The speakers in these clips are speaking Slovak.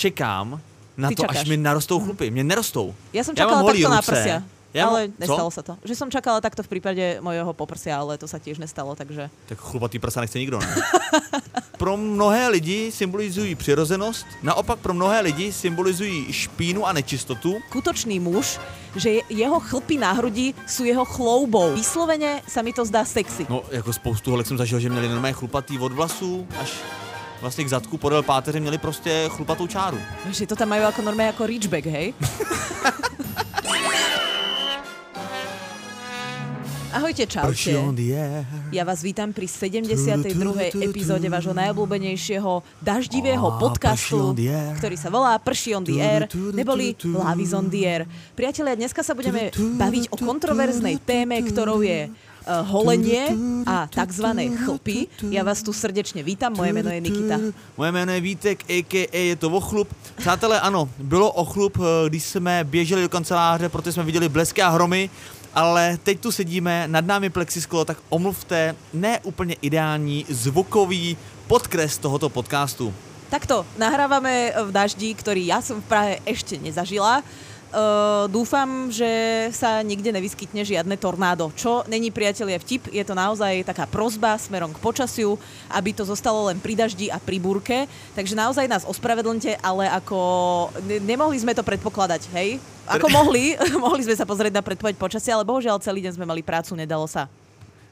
čekám na Ty to, čakáš. až mi narostou chlupy. Mně nerostou. Ja som Ja čakala holý takto na ruce. prsia. Ja ale co? nestalo sa to. Že som čakala takto v prípade mojho poprsia, ale to sa tiež nestalo, takže... Tak chlupatý prsa nechce nikdo, ne? pro mnohé lidi symbolizují přirozenost, naopak pro mnohé lidi symbolizují špínu a nečistotu. Skutočný muž, že je- jeho chlpy na hrudi sú jeho chloubou. Vyslovene sa mi to zdá sexy. No, jako spoustu holek jsem zažil, že měli normálně chlupatý od vlasů až vlastně k zadku podél páteře měli prostě chlupatou čáru. Že to tam majú ako normálne ako reachback, hej? Ahojte, čaute. Ja vás vítam pri 72. epizóde vášho najobľúbenejšieho daždivého podcastu, ktorý sa volá Prší on the air, neboli Love is on the air. Priatelia, dneska sa budeme baviť o kontroverznej téme, ktorou je holenie a tzv. chlpy. Ja vás tu srdečne vítam, moje meno je Nikita. Moje jméno je Vítek, a.k.a. je to Ochlup. Přátelé, ano, bylo Ochlup, eh, když jsme běželi do kanceláře, protože jsme viděli blesky a hromy, ale teď tu sedíme, nad námi plexisklo, tak omluvte ne úplně ideální zvukový podkres tohoto podcastu. Takto, nahrávame v daždi, ktorý ja som v Prahe ešte nezažila. Uh, dúfam, že sa nikde nevyskytne žiadne tornádo. Čo není priatelia vtip, je to naozaj taká prozba smerom k počasiu, aby to zostalo len pri daždi a pri búrke. Takže naozaj nás ospravedlňte, ale ako ne- nemohli sme to predpokladať, hej? Ako mohli, mohli sme sa pozrieť na predpoveď počasia, ale bohužiaľ celý deň sme mali prácu, nedalo sa.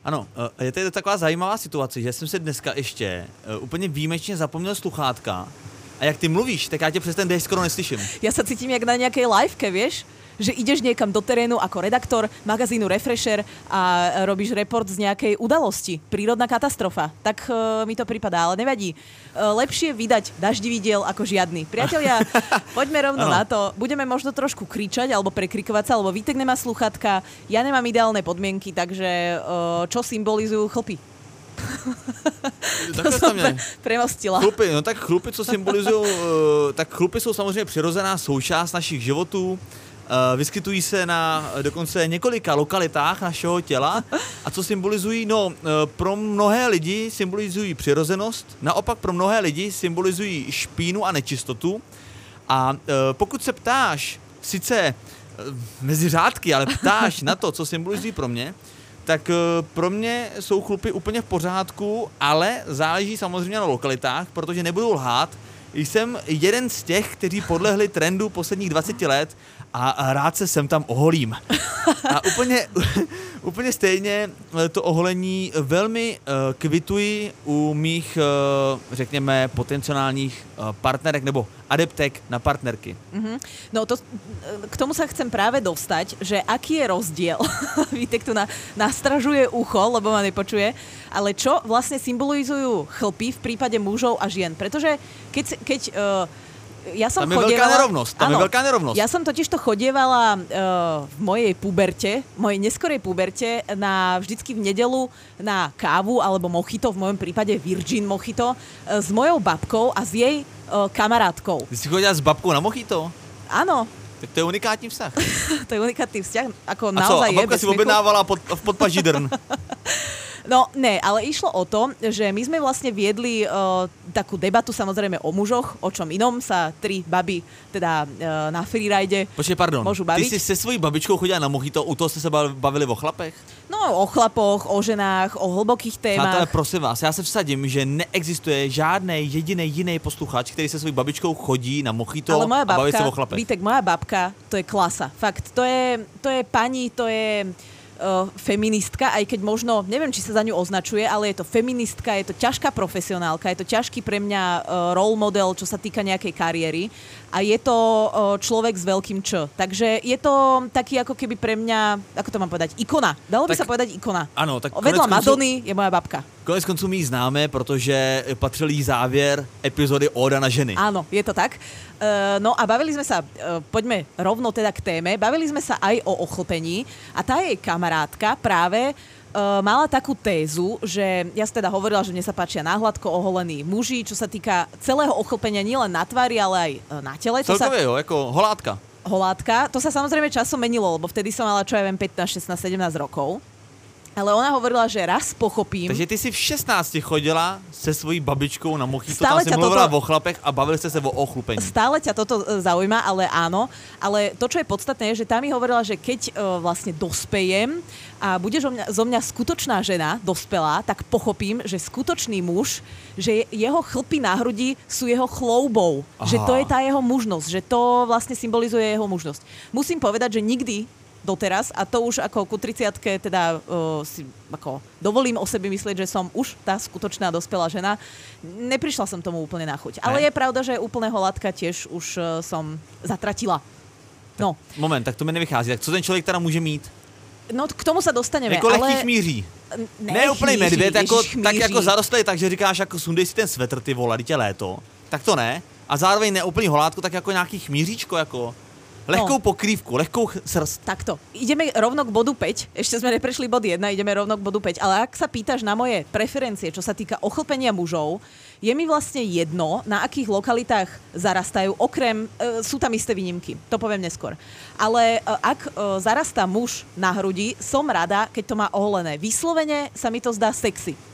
Ano, eh, je to taková zajímavá situace, že jsem si dneska ještě eh, úplně výjimečně zapomněl sluchátka a jak ty mluvíš, tak já tě přes ten déšť skoro neslyším. Ja sa cítim jak na nejakej liveke, vieš? Že ideš niekam do terénu ako redaktor magazínu Refresher a robíš report z nejakej udalosti. Prírodná katastrofa. Tak uh, mi to pripadá, ale nevadí. Uh, lepšie vydať daždivý diel ako žiadny. Priatelia, poďme rovno Áno. na to. Budeme možno trošku kričať alebo prekrikovať sa, lebo Vítek nemá sluchatka, ja nemám ideálne podmienky, takže uh, čo symbolizujú chlpy? Jsi to měl. premostila. Chlupy, no tak chlupy, co symbolizují, eh, tak chlupy jsou samozřejmě přirozená součást našich životů. Eh, Vyskytují se na eh, dokonce několika lokalitách našeho těla. A co symbolizují? No, pro mnohé lidi symbolizují přirozenost, naopak pro mnohé lidi symbolizují špínu a nečistotu. A pokud se ptáš, sice mezi řádky, ale ptáš na to, co symbolizují pro mě, tak eh, pro mě jsou chlupy úplně v pořádku, ale záleží samozřejmě na lokalitách, protože nebudu lhát, jsem jeden z těch, kteří podlehli trendu posledních 20 let a rád se sem tam oholím. A úplně, úplně stejně eh, to oholení velmi eh, kvituji u mých, eh, řekněme, potenciálních partnerek nebo adeptek na partnerky. Mhm. No to, k tomu sa chcem práve dostať, že aký je rozdiel. Vítek tu na, nastražuje ucho, lebo ma nepočuje. Ale čo vlastne symbolizujú chlpy v prípade mužov a žien? Pretože keď, keď uh, ja som Tam je veľká chodievala... nerovnosť, tam je Áno, veľká nerovnosť. Ja som totiž to chodievala uh, v mojej puberte, mojej neskorej puberte, na, vždycky v nedelu na kávu alebo mochito, v mojom prípade Virgin mochito, uh, s mojou babkou a s jej uh, kamarátkou. Ty si chodila s babkou na mochito? Áno, Tak to je unikátní vztah. to je unikátny vzťah, ako A co? naozaj A je. babka bez si objednávala pod, v podpaží drn. No, ne, ale išlo o to, že my sme vlastne viedli uh, takú debatu samozrejme o mužoch, o čom inom sa tri baby teda uh, na freeride Počkej, pardon. môžu Ty baviť. jsi se svojí babičkou chodila na mochito, u toho jste se bav- bavili o chlapech? No, o chlapoch, o ženách, o hlbokých Přátelé, témach. prosím vás, já se vsadím, že neexistuje žádný jediný jiný posluchač, který se svojí babičkou chodí na mochito ale moja a baví se babka, o chlapech. Vítek, moja babka, to je klasa. Fakt, to je, to je pani, to je feministka, aj keď možno, neviem, či sa za ňu označuje, ale je to feministka, je to ťažká profesionálka, je to ťažký pre mňa uh, role model, čo sa týka nejakej kariéry a je to uh, človek s veľkým Č. Takže je to taký ako keby pre mňa, ako to mám povedať, ikona. Dalo by Tak- sa povedať ikona. Ano, tak Vedľa Madony je moja babka. Konec konců my ji známe, protože patřil jí závěr epizody Oda na ženy. Áno, je to tak. Uh, no a bavili sme sa, uh, poďme rovno teda k téme, bavili sme sa aj o ochlpení a tá jej kamarátka práve uh, mala takú tézu, že ja som teda hovorila, že mne sa páčia náhľadko oholení muži, čo sa týka celého ochlpenia nielen na tvári, ale aj uh, na tele. To sa, jako holátka. holátka. To sa samozrejme časom menilo, lebo vtedy som mala, čo ja viem, 15, 16, 17 rokov. Ale ona hovorila, že raz pochopím. Takže ty si v 16 chodila se svojí babičkou na mojito, Stále tam si mluvila toto- o chlapech a bavili ste sa o ochlupení. Stále ťa toto e, zaujíma, ale áno. Ale to, čo je podstatné, je, že tá mi hovorila, že keď e, vlastne dospejem a budeš zo mňa, zo mňa skutočná žena, dospelá, tak pochopím, že skutočný muž, že je- jeho chlpy na hrudi sú jeho chloubou. Že Aha. to je tá jeho mužnosť, že to vlastne symbolizuje jeho mužnosť. Musím povedať, že nikdy doteraz, a to už ako ku 30 teda uh, si ako dovolím o sebe myslieť, že som už tá skutočná dospelá žena. Neprišla som tomu úplne na chuť. Ale je pravda, že úplného látka tiež už uh, som zatratila. No, Moment, tak to mi nevychází. Tak co ten člověk teda může mít? no k tomu sa dostaneme, Jako ale... chmíří. Ne, Ne, úplný medvěd, jako, tak jako zarostlý, takže říkáš, jako sundej si ten svetr, ty vole, je léto. Tak to ne. A zároveň ne úplný holátko, tak jako nějaký chmíříčko, jako lehkou No. pokrývku, lehkou srst. Takto. Ideme rovno k bodu 5. Ešte sme neprešli bod 1, ideme rovno k bodu 5. Ale ak sa pýtaš na moje preferencie, čo sa týka ochlpenia mužov, je mi vlastne jedno, na akých lokalitách zarastajú, okrem, e, sú tam isté výnimky, to poviem neskôr. Ale e, ak e, zarastá muž na hrudi, som rada, keď to má oholené. Vyslovene sa mi to zdá sexy.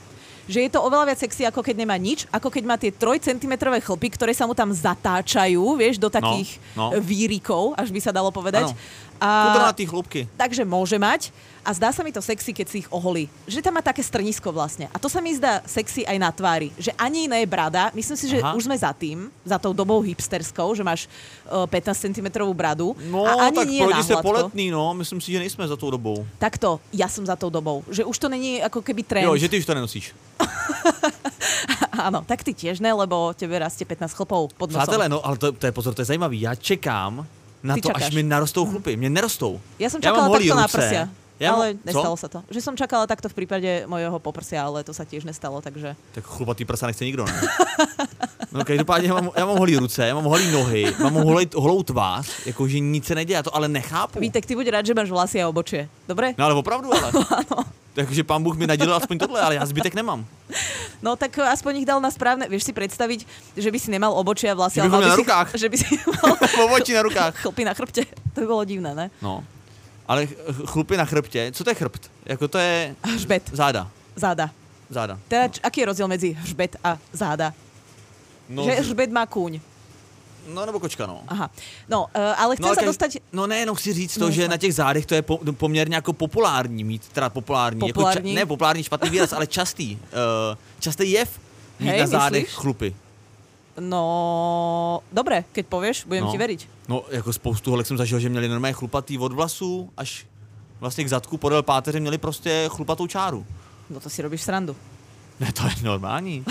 Že je to oveľa viac sexy, ako keď nemá nič, ako keď má tie 3 cm chlpy, ktoré sa mu tam zatáčajú, vieš, do takých no. no, vírikov, až by sa dalo povedať. Áno. A- Kudrnatý chlupky. Takže môže mať a zdá sa mi to sexy, keď si ich oholí. Že tam má také strnisko vlastne. A to sa mi zdá sexy aj na tvári. Že ani iné brada. Myslím si, že Aha. už sme za tým, za tou dobou hipsterskou, že máš uh, 15 cm bradu. No, a ani tak nie se náhladko. poletný, no. Myslím si, že nejsme za tou dobou. Takto, ja som za tou dobou. Že už to není ako keby trend. Jo, že ty už to nenosíš. Áno, tak ty tiež ne, lebo tebe rastie 15 chlpov pod nosom. Přátelé, no, ale to, to je pozor, to je zajímavý. Já čekám na Ty to, až čakáš. mi narostou chlupy. Mně nerostou. Ja som čakala holý takto na prsia. Mám- ale co? nestalo sa to. Že som čakala takto v prípade mojho poprsia, ale to sa tiež nestalo, takže... Tak chlupatý prsa nechce nikdo, ne? No každopádně já mám, já mám holý ruce, já mám holý nohy, mám holý, holou tvář, jakože nic se neděje, to ale nechápu. Vítek, ty buď rád, že máš vlasy a obočie. Dobre? No ale opravdu, ale. Takže pán Bůh mi nadělil aspoň tohle, ale já zbytek nemám. No tak aspoň ich dal na správne. Vieš si predstaviť, že by si nemal obočie a vlasy, by ale mal na si, rukách. Že by si mal Obočí na rukách. chlpy na chrbte. To by bolo divné, ne? No. Ale ch- chlupy na chrbtě, co to je chrbt? Jako to je Hřbet, záda. záda. Záda. Teda, č- aký je rozdiel medzi hřbet a záda? No, že hřbet má kúň. no nebo kočka, no. Aha. No, uh, ale chcem ale sa kaž- dostať... No ne, jenom chci říct No, to, že jasné. na těch zádech to je po, poměrně jako populární mít, teda populární. Populární? Jako ča, ne, populární špatný výraz, ale častý. Uh, častý jev mít Hej, na zádech myslíš? chlupy. No, dobre, keď povieš, budem no. ti veriť. No, jako spoustu holek jsem zažil, že měli normálně chlupatý od vlasů až vlastně k zadku podél páteře měli prostě chlupatou čáru. No to si robíš srandu. Ne, to je normální.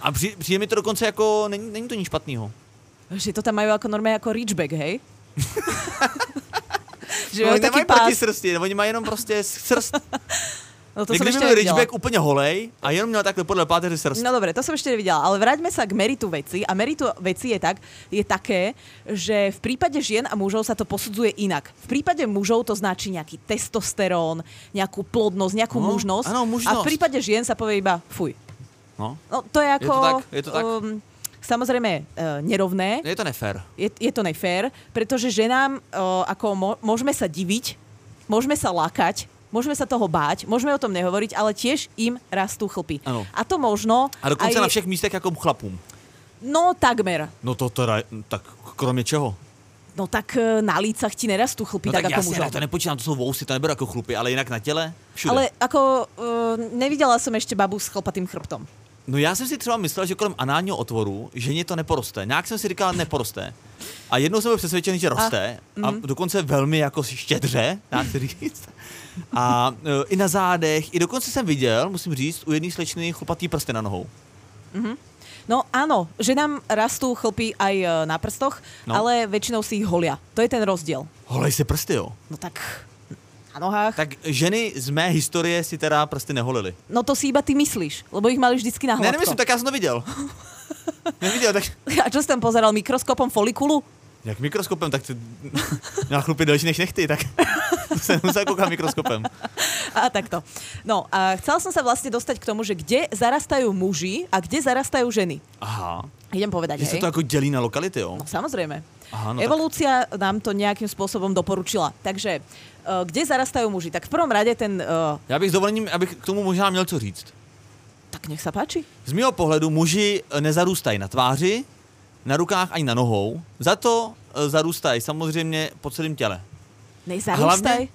A při, přijde mi to dokonce jako, není, není to nic špatného. Že to tam majú ako normálne ako reachback, hej? že No, oni nemají proti pás. srsti, oni mají jenom prostě srst. No to Jak som ešte byl. Ridgeback úplně holej a jenom měl takhle podle páteře srst. No dobre, to som ešte nevidela, ale vráťme sa k meritu veci. A meritu veci je, tak, je také, že v prípade žien a mužov sa to posudzuje inak. V prípade mužov to značí nejaký testosterón, nejakú plodnosť, nejakú No, mužnosť. áno, A mužnosť. v prípade žien sa povie iba fuj. No, No to je ako... tak, je to tak. Um, samozrejme uh, nerovné. je to nefér. je, je to nefér, pretože ženám uh, ako mo- môžeme sa diviť, môžeme sa lakať, môžeme sa toho báť, môžeme o tom nehovoriť, ale tiež im rastú chlpy. Áno. A to možno... A dokonce aj, na všech místech jako chlapům. No takmer. No to teda, tak kromě čeho? No tak uh, na lícach ti nerastú chlpy No tak, tak, ako mužom. ne, to nepočítám, to jsou vousy, to neberu jako chlupy, ale jinak na těle, všude. Ale ako uh, nevidela som ešte babu s chlpatým chrbtom. No já jsem si třeba myslel, že kolem análního otvoru ženě to neporoste. Nějak jsem si říkal, neporoste. A jednou jsem byl přesvědčený, že roste. A, a mhm. dokonce velmi jako štědře, dá se říct. A e, i na zádech, i dokonce jsem viděl, musím říct, u jedné slečny chlupatý prsty na nohou. No áno, že nám rastú chlpy aj e, na prstoch, No. ale väčšinou si ich holia. To je ten rozdiel. Holej se prsty, jo. No tak na nohách. Tak ženy z mé historie si teda prsty neholily. No to si iba ty myslíš, lebo ich mali vždycky na Ne, hladko. nemyslím, tak já jsem to viděl. Neviděl, tak A čo si tam pozeral mikroskopom folikulu? Jak mikroskopem, tak ty měla chlupy delší než nechty, tak To se musel koukat mikroskopem. A takto. No a chcela som sa vlastne dostať k tomu, že kde zarastajú muži a kde zarastajú ženy. Aha. Idem povedať, hej? se to jako dělí na lokality, jo? No, samozrejme. Aha, no tak- Evolúcia nám to nejakým spôsobom doporučila. Takže, uh, kde zarastajú muži? Tak v prvom rade ten... Uh, Já bych s dovolením, abych k tomu možná měl co říct. tak nech sa páči. Z mého pohledu muži eh, nezarůstají na tváři, na rukách ani na nohou. Za to eh, zarůstají samozřejmě po celém těle. Nezarústaj.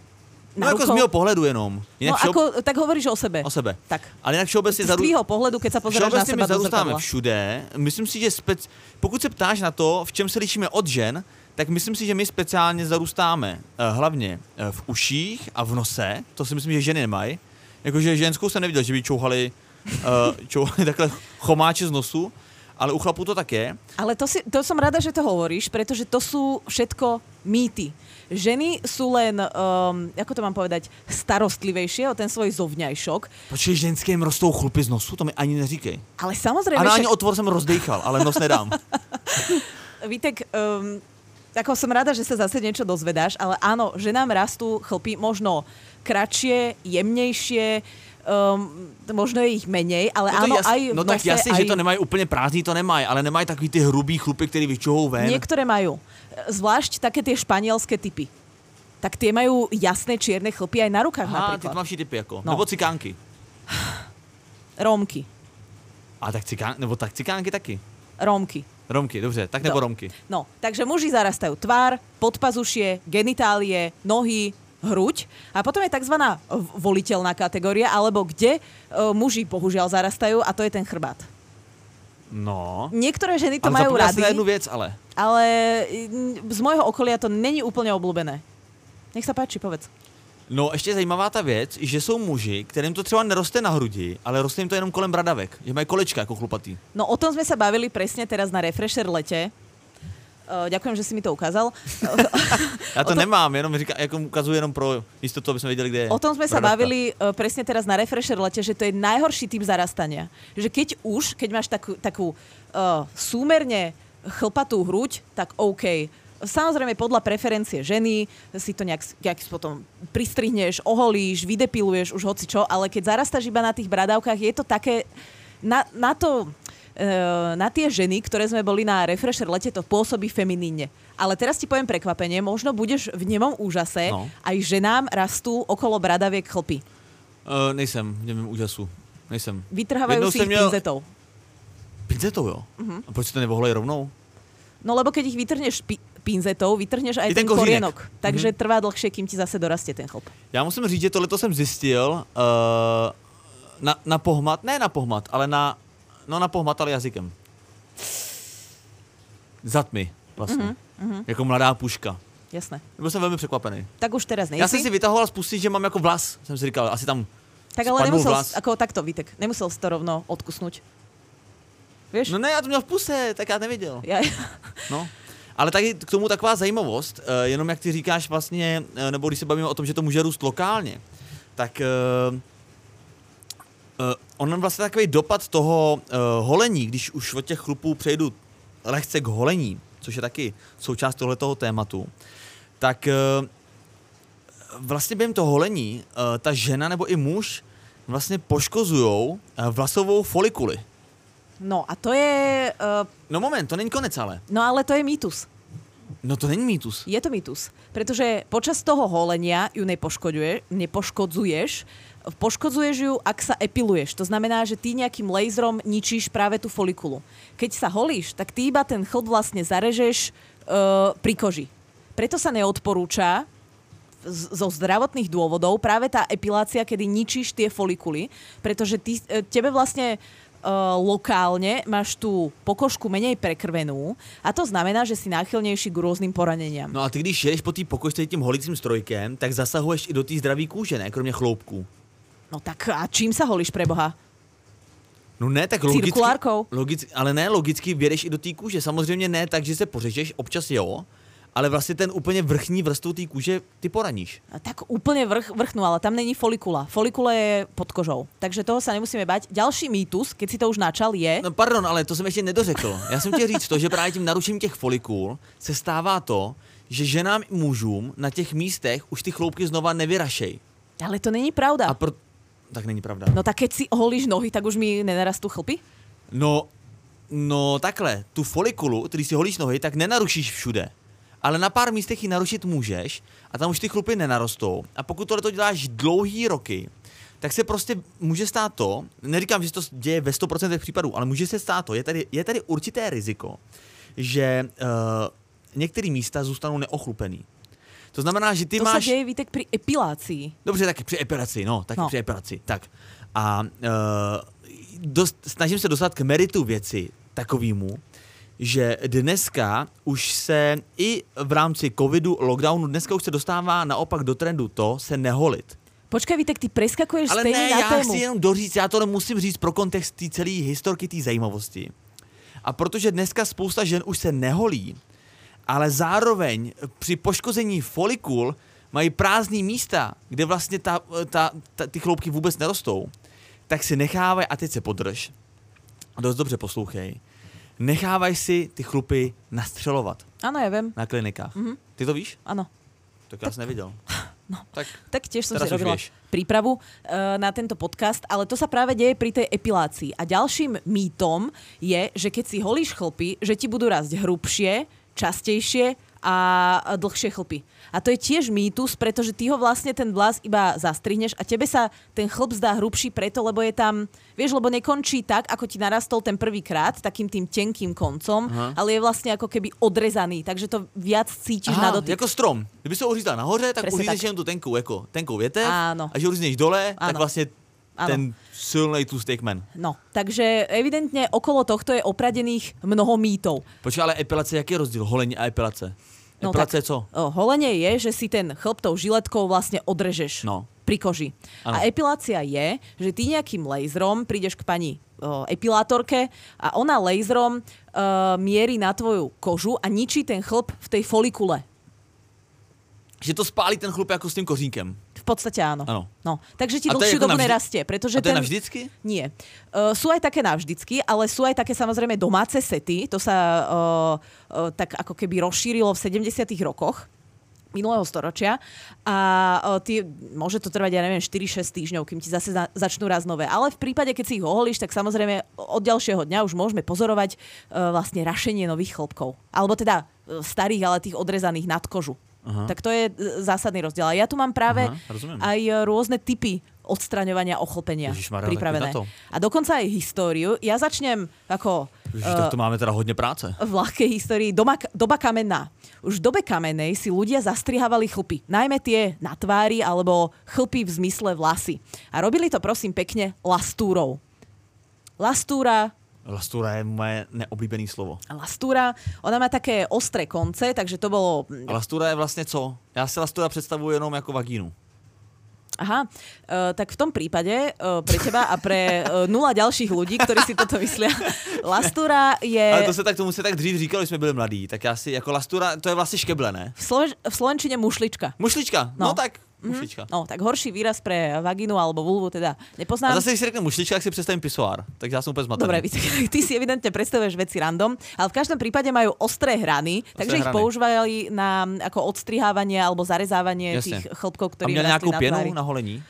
No jako z mého pohledu jenom. No Jinak všeob- ako, tak hovoríš o sebe. o sebe. Tak. Ale jinak všeobecně Z zaru... tvýho pohledu, keď sa pozeráš na seba my zarůstáme všude. Myslím si, že spec... pokud se ptáš na to, v čem se lišíme od žen, tak myslím si, že my speciálně zarůstáme eh, hlavně eh, v uších a v nose. To si myslím, že ženy nemají. Jakože ženskou jsem neviděl, že by čouhali, uh, čouhali takhle chomáče z nosu, ale u chlapů to tak je. Ale to, si, to som rada, že to hovoríš, pretože to sú všetko mýty. Ženy sú len, um, ako to mám povedať, starostlivejšie o ten svoj zovňajšok. Počkej, ženským rostou chlupy z nosu? To mi ani neříkej. Ale samozrejme, Ano, však- ani otvor jsem rozdejchal, ale nos nedám. Vítek, um, ako som rada, že sa zase niečo dozvedáš, ale áno, že nám rastú chlpy možno kratšie, jemnejšie, um, možno je ich menej, ale No, áno, jas, aj no tak nose, jasně, aj... že to nemají úplně prázdný, to nemají, ale nemají takový ty hrubý chlupy, který vyčuhou ven. Niektoré majú. Zvlášť také tie španielské typy. Tak tie majú jasné čierne chlpy aj na rukách Aha, ty napríklad. tmavší typy jako. No. Nebo cikánky. Rómky. A tak cikán, nebo tak cikánky taky. Rómky. Romky, dobře, tak nebo No. romky. No, takže muži zarastajú tvár, podpazušie, genitálie, nohy, hruď a potom je tzv. voliteľná kategória, alebo kde e, muži bohužiaľ zarastajú a to je ten chrbát. No. Niektoré ženy to ale majú rady, na jednu věc, ale. ale z môjho okolia to není úplne obľúbené. Nech sa páči, povedz. No, ještě zajímavá ta věc, že jsou muži, kterým to třeba neroste na hrudi, ale roste jim to jenom kolem bradavek. Že mají kolečka jako chlupatý. No o tom sme sa bavili presne teraz na Refresher lete. Uh, ďakujem, že si mi to ukázal. Já to, O to- nemám, jenom říká, jako ukazuju jenom pro jistotu, aby jsme věděli, kde je. O tom sme sa bradavka. bavili uh, presne teraz na Refresher lete, že to je najhorší typ zarastania. Že keď už, keď máš takú, takú uh, súmerne chlpatú hruď, tak OK. Samozrejme podľa preferencie ženy si to nejak, nejak potom pristrihneš, oholíš, vydepiluješ, už hoci čo, ale keď zarastáš iba na tých bradavkách, je to také na, na to na tie ženy, ktoré sme boli na Refresher lete, to pôsobí feminínne. Ale teraz ti poviem prekvapenie, možno budeš v nemom úžase, No. aj ženám rastú okolo bradaviek chlpy. Uh, nejsem, v úžasu. Nejsem. Vytrhávajú Jednou si ich měl- pinzetou. Pinzetou, jo? Uh-huh. A proč si to nevohlej rovnou? No lebo keď ich vytrhneš pi- pinzetou, vytrhneš aj I ten, ten korienok. Takže trvá dlhšie, kým ti zase dorastie ten chlp. Já musím říct, že tohle jsem zjistil uh, na, na pohmat, ne na pohmat, ale na, no na pohmat, ale jazykem. Za tmy, vlastně. Mhm, Uh-huh. Jako mladá puška. Jasné. Byl jsem velmi překvapený. Tak už teraz nejsi. Já jsem si vytahoval z pusy, že mám jako vlas. Jsem si říkal, asi tam tak ale nemusel, vlas. ako takto, Vítek, nemusel si to rovno odkusnúť. Vieš? No ne, já to měl v puse, tak já nevěděl. Ja, No. Ale taky k tomu taková zajímavost, uh, jenom jak ty říkáš vlastně, uh, nebo když se bavíme o tom, že to může růst lokálně, tak uh, on vlastně takový dopad toho uh, holení, když už od těch chlupů přejdu lehce k holení, což je taky součást tohletoho tématu, tak uh, vlastně během toho holení uh, ta žena nebo i muž vlastně poškozujou uh, vlasovou folikuli. no a to je... Uh, No moment, to není konec ale. no ale to je mýtus. No to není mýtus. Je to mýtus. Pretože počas toho holenia ju nepoškoduje, nepoškodzuješ, poškodzuješ ju, ak sa epiluješ. To znamená, že ty nejakým laserom ničíš práve tú folikulu. Keď sa holíš, tak ty iba ten chlb vlastne zarežeš uh, pri koži. Preto sa neodporúča zo zdravotných dôvodov práve tá epilácia, kedy ničíš tie folikuly, pretože ty, e, tebe vlastne uh, lokálne máš tú pokožku menej prekrvenú a to znamená, že si náchylnejší k rôznym poraneniam. No a ty když jedeš po té pokožce tím holicím strojkem, tak zasahuješ i do té zdraví kůže, ne? Kromě chloupků. No tak a čím sa holíš pre Boha? No ne, tak logicky, logicky, ale ne, logicky vědeš i do té kůže. Samozřejmě ne tak, že se pořežeš, občas jo, ale vlastně ten úplně vrchní vrstvu té kůže ty poraníš. Tak úplne vrch, vrchnú, ale tam není folikula. Folikula je pod kožou. Takže toho sa nemusíme bať. Ďalší mýtus, keď si to už načal, je... No pardon, ale to jsem ještě nedořekl. Já jsem chtěl říct to, že právě tím narušením těch folikul se stává to, že ženám i mužům na těch místech už ty chloupky znova nevyrašej. Ale to není pravda. A pro... Tak není pravda. No tak keď si holíš nohy, tak už mi nenarastú chlpy? No, no takhle, tu folikulu, když si holíš nohy, tak nenarušíš všude. Ale na pár místech ji narušit můžeš a tam už ty chlupy nenarostou. A pokud tohle to děláš dlouhý roky, tak se prostě může stát to, neříkám, že se to děje ve 100% případů, ale může se stát to, je tady, je tady určité riziko, že uh, některé místa zůstanou neochlupený. To znamená, že ty to máš... sa deje, Vítek, pri epilácii. Dobře, tak při epilaci, no, tak No. při epilaci, tak. A uh, dost, snažím se dostat k meritu věci takovýmu, že dneska už se i v rámci covidu, lockdownu, dneska už se dostává naopak do trendu to se neholit. Počkaj, Vítek, ty preskakuješ Ale ne, na já tému. chci jenom doříct, já to musím říct pro kontext té celé historky, té zajímavosti. A protože dneska spousta žen už se neholí, ale zároveň při poškození folikul mají prázdné místa, kde vlastně ta, ta, ta, ty chloupky vůbec nerostou, tak si nechávají, a teď se podrž, dost dobře poslouchej, nechávají si ty chlupy nastřelovat Áno, ja viem. na klinikách. Mm-hmm. Ty to víš? Áno. Tak já jsem neviděl. No. Tak Tak tiež som si robila vieš. prípravu uh, na tento podcast, ale to sa práve deje pri tej epilácii. A ďalším mýtom je, že keď si holíš chlpy, že ti budú rásť hrubšie, častejšie a dlhšie chlpy. A to je tiež mýtus, pretože ty ho vlastne ten vlas iba zastrihneš a tebe sa ten chlp zdá hrubší preto, lebo je tam, vieš, lebo nekončí tak, ako ti narastol ten prvýkrát, takým tým tenkým koncom, Aha. ale je vlastne ako keby odrezaný, takže to viac cítiš na Aha, dotyk. jako strom. Kdyby se ho uřízla nahoře, tak Presne uřízneš tak. jenom tu tenkou, jako, tenkou větev. Áno. A že uřízneš dole, tak Áno. vlastně Áno. ten silný tlustý kmen. No, takže evidentne okolo tohto je opradených mnoho mýtov. Počkej, ale epilace, jaký je rozdíl? Holení a epilace? No tak, co? holenie je, že si ten chlp tou žiletkou vlastne odrežeš No. pri koži. Áno. A epilácia je, že ty nejakým laserom prídeš k pani o, epilátorke a ona laserom o, mierí na tvoju kožu a ničí ten chlp v tej folikule. Že to spálí ten chlup jako s tím kořínkem. Podstate áno. Áno. No, takže ti A je dlhšiu dobu nerastie, pretože A to je ten... navždycky? Nie. Uh, sú aj také navždycky, ale sú aj také samozrejme domáce sety. To sa uh, uh, tak ako keby rozšírilo v 70 rokoch minulého storočia a uh, ty, môže to trvať, ja neviem, 4-6 týždňov, kým ti zase za, začnú raz nové. Ale v prípade, keď si ich oholíš, tak samozrejme od ďalšieho dňa už môžeme pozorovať uh, vlastne rašenie nových chlopkov. Alebo teda starých, ale tých odrezaných nad kožu. Aha. Tak to je uh, zásadný rozdiel. A ja tu mám práve Aha, rozumiem. aj uh, rôzne typy odstraňovania ochlpenia Ježišmarja, pripravené. A dokonca aj históriu. Ja začnem ako Ježiš, eh, tak to máme teda hodně práce. v ľahkej histórii. Doma, doba kamenná. Už v dobe kamenej si ľudia zastrihávali chlpy. Najmä tie na tvári alebo chlpy v zmysle vlasy. A robili to prosím pekne lastúrou. Lastúra Lastura je moje neoblíbené slovo. Lastúra, ona má také ostré konce, takže to bolo... A lastura je vlastně co? Já si lastura představuji jenom jako vagínu. Aha, uh, tak v tom prípade uh, pre teba a pre uh, nula ďalších ľudí, ktorí si toto myslia, lastúra je... Ale to se tak tomu se tak dřív říkalo, když jsme byli mladí. Tak já si jako lastura, to je vlastně škeble, ne? V, Sloven- v Slovenčine mušlička. Mušlička, no, No. tak, mušlička. No, tak horší výraz pre vagínu alebo vulvu teda nepoznám. A zase, když si řekne mušlička, tak si představím pisoár. Takže já jsem úplně zmatený. Dobre, ty si evidentne predstavuješ veci random, ale v každom prípade majú ostré hrany, takže ich hrany. používali na ako odstrihávanie alebo zarezávanie Jasne. tých chlpkov, A ktorí měl rastli nějakou na na holení?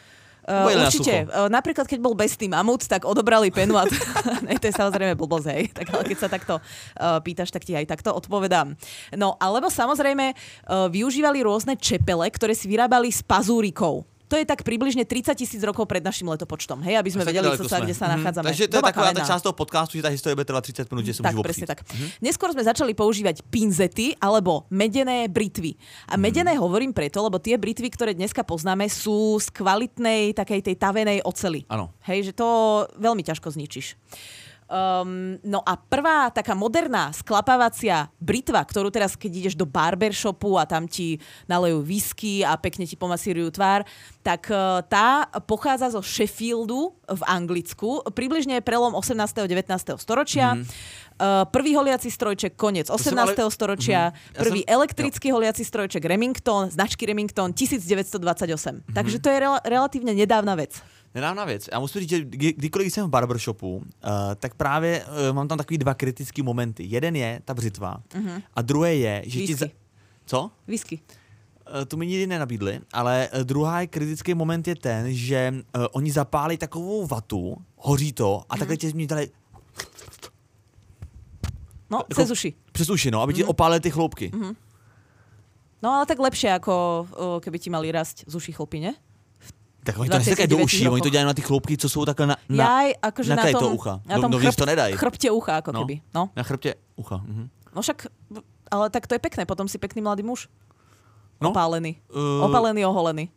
Uh, na určite. sucho? Uh, napríklad, keď bol bestý mamut, tak odobrali penu a ne, to je samozrejme blbosť, hej. Tak ale keď sa takto uh, pýtaš, tak ti aj takto odpovedám. No, alebo samozrejme uh, využívali rôzne čepele, ktoré si vyrábali s pazúrikou. To je tak približne 30 tisíc rokov pred našim letopočtom, hej, aby sme Tak vedeli, co sa, kde sa Mhm. nachádzame. Takže to je Doba taková část toho podcastu, že ta historie bude trvat 30 minut, že se Tak, můžu presne tak. Neskôr sme začali používať pinzety alebo medené britvy. A medené hovorím preto, lebo tie britvy, ktoré dneska poznáme, sú z kvalitnej, takej tej tavenej ocely. Áno. Hej, že to veľmi ťažko zničíš. Um, no a prvá taká moderná sklapávacia britva, ktorú teraz, keď ideš do barbershopu a tam ti nalejú whisky a pekne ti pomasírujú tvár, tak uh, tá pochádza zo Sheffieldu v Anglicku, približne prelom 18. a 19. storočia. Uh, prvý holiaci strojček koniec 18. Mhm. som ale- storočia, Mhm. Ja prvý som- elektrický holiaci strojček Remington, značky Remington 1928. Mhm. Takže to je rel- relatívne nedávna vec. Nedávna věc. Já musím říct, že kdy- kdykoliv jsem v barbershopu, uh, tak právě uh, mám tam takový dva kritické momenty. Jeden je ta břitva Mhm. a druhé je, že ti, za, Whisky. Co? Whisky. Eh, To mi nikdy nenabídli, ale eh, druhá kritický moment je ten, že uh, oni zapálí takovou vatu, hoří to a takhle tě z ní dali No, Jako- cez uši. přes uši, no, aby ti opálili ty chloupky. No ale tak lepšie, ako o, keby ti mali rásť z uši chlpy, ne? Tak oni to nesekají do 29 uší, oni to dělají na ty chloupky, co jsou takhle na, na, Jaj, akože na na tom, toho ucha. na Do- tom dovnitř to nedají. chrbte ucha, ako No. keby. No. na chrbtě ucha. Mhm. no však, ale tak to je pekné, potom si pekný mladý muž. No. Opálený. Uh, Opálený, oholený.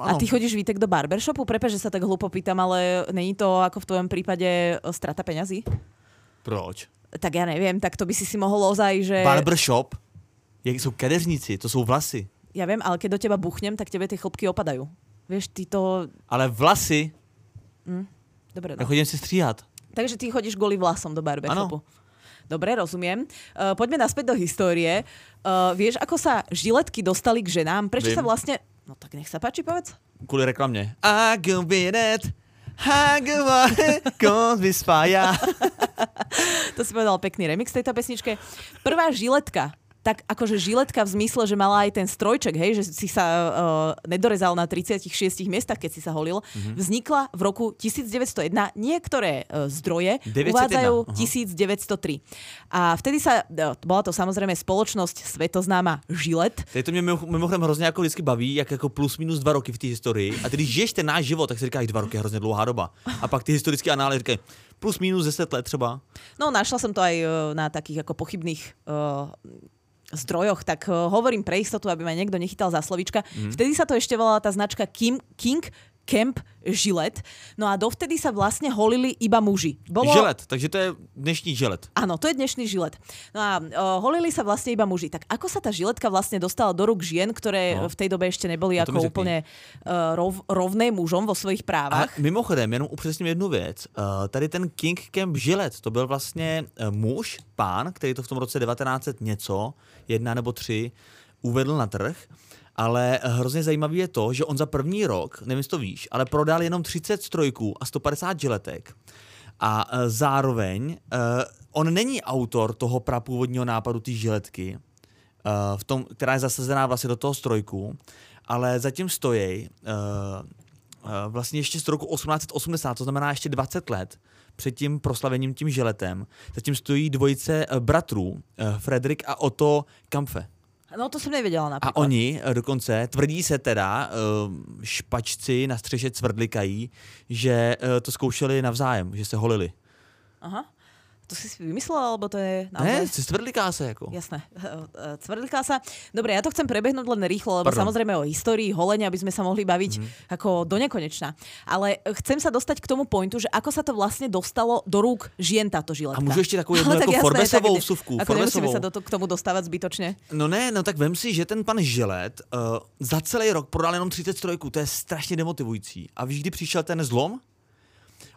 A Áno. ty chodíš Vítek do barbershopu? Prepač, že sa tak hlúpo pýtam, ale není to ako v tvojom prípade strata peňazí? Proč? Tak ja neviem, tak to by si si mohol ozaj, že... Barbershop, jak jsou kadeřníci, to jsou vlasy. Ja viem, ale keď do teba buchnem, tak tebe tie chlopky opadajú. Vieš, ty to... Ale vlasy, Dobre, no. nechodím si stříhat. Takže ty chodíš kvôli vlasom do barbershopu. Dobre, rozumiem. Uh, poďme naspäť do histórie. Uh, vieš, ako sa žiletky dostali k ženám? Prečo Viem. sa vlastne... No tak nech sa páči, povedz. Kvůli reklamě. I go with it, I. To si povedal pekný remix tejto pesničke. Prvá žiletka, tak akože žiletka v zmysle, že mala aj ten strojček, hej, že si sa uh, nedorezal na 36 miestach, keď si sa holil, Mhm. mm-hmm. vznikla v roku 1901. Niektoré uh, zdroje 901, uvádzajú aha. 1903. A vtedy sa, uh, bola to samozrejme spoločnosť svetoznáma Žilet, to mě mimo- mimochodem hrozně jako vždycky baví, jak jako plus minus dva roky v té historii. A když žiješ ten náš život, tak si říkáš, dva roky je hrozně dlouhá doba. A pak ty historické anály říkají, plus minus 10 let třeba. No, našla som to aj e, na takých ako pochybných uh, zdrojoch, tak uh, hovorím pre istotu, aby ma niekto nechytal za slovička. Mm. Vtedy sa to ešte volala tá značka Kim, King Camp Žilet. No a dovtedy sa vlastne holili iba muži. Bolo... Žilet, takže to je dnešní žilet. Áno, to je dnešný žilet. No a uh, holili sa vlastne iba muži. Tak ako sa tá žiletka vlastne dostala do rúk žien, ktoré No. v tej dobe ešte neboli No ako úplne uh, rov, rovné mužom vo svojich A právach? mimochodem, jenom upřesním jednu věc. Uh, tady ten King Camp Žilet, to byl vlastně uh, muž, pán, který to v tom roce 1900 něco, jedna nebo tři, uvedl na trh. Ale hrozně zajímavý je to, že on za první rok, nevím, jestli to víš, ale prodal jenom 30 strojků a 150 žiletek. A eh, zároveň eh, on není autor toho prapůvodního nápadu té žiletky, eh, v tom, která je zasazená vlastně do toho strojku, ale zatím stojí vlastně ještě z roku 1880, to znamená ještě 20 let před tím proslavením tím žiletem, zatím stojí dvojice bratrů, Fredrik a Otto Kampfe. No to som nevedela A napríklad. oni eh, dokonce, tvrdí se teda, eh, špačci na střeše cvrdlikají, že eh, to zkoušeli navzájem, že se holili. Aha. To si si vymyslel, alebo to je naozaj... Ne, se cvrdliká se jako. Jasné. Cvrdliká sa. Dobre, ja to chcem prebehnúť len rýchlo, lebo Pardon. samozrejme o histórii holenia by sme sa mohli baviť mm-hmm. ako do nekonečna. Ale chcem sa dostať k tomu pointu, že ako sa to vlastne dostalo do rúk žien táto žiletka. A můžu ještě takovou jednu Ale tak jasné, Forbesovou tak- vsuvku, Ako nemusíme Forbesovou. sa do to, k tomu dostávať zbytočne. No ne, no tak vem si, že ten pan Žilet uh, za celý rok prodal jenom 30 strojků, to je strašně demotivující. A víš, kdy přišel ten zlom?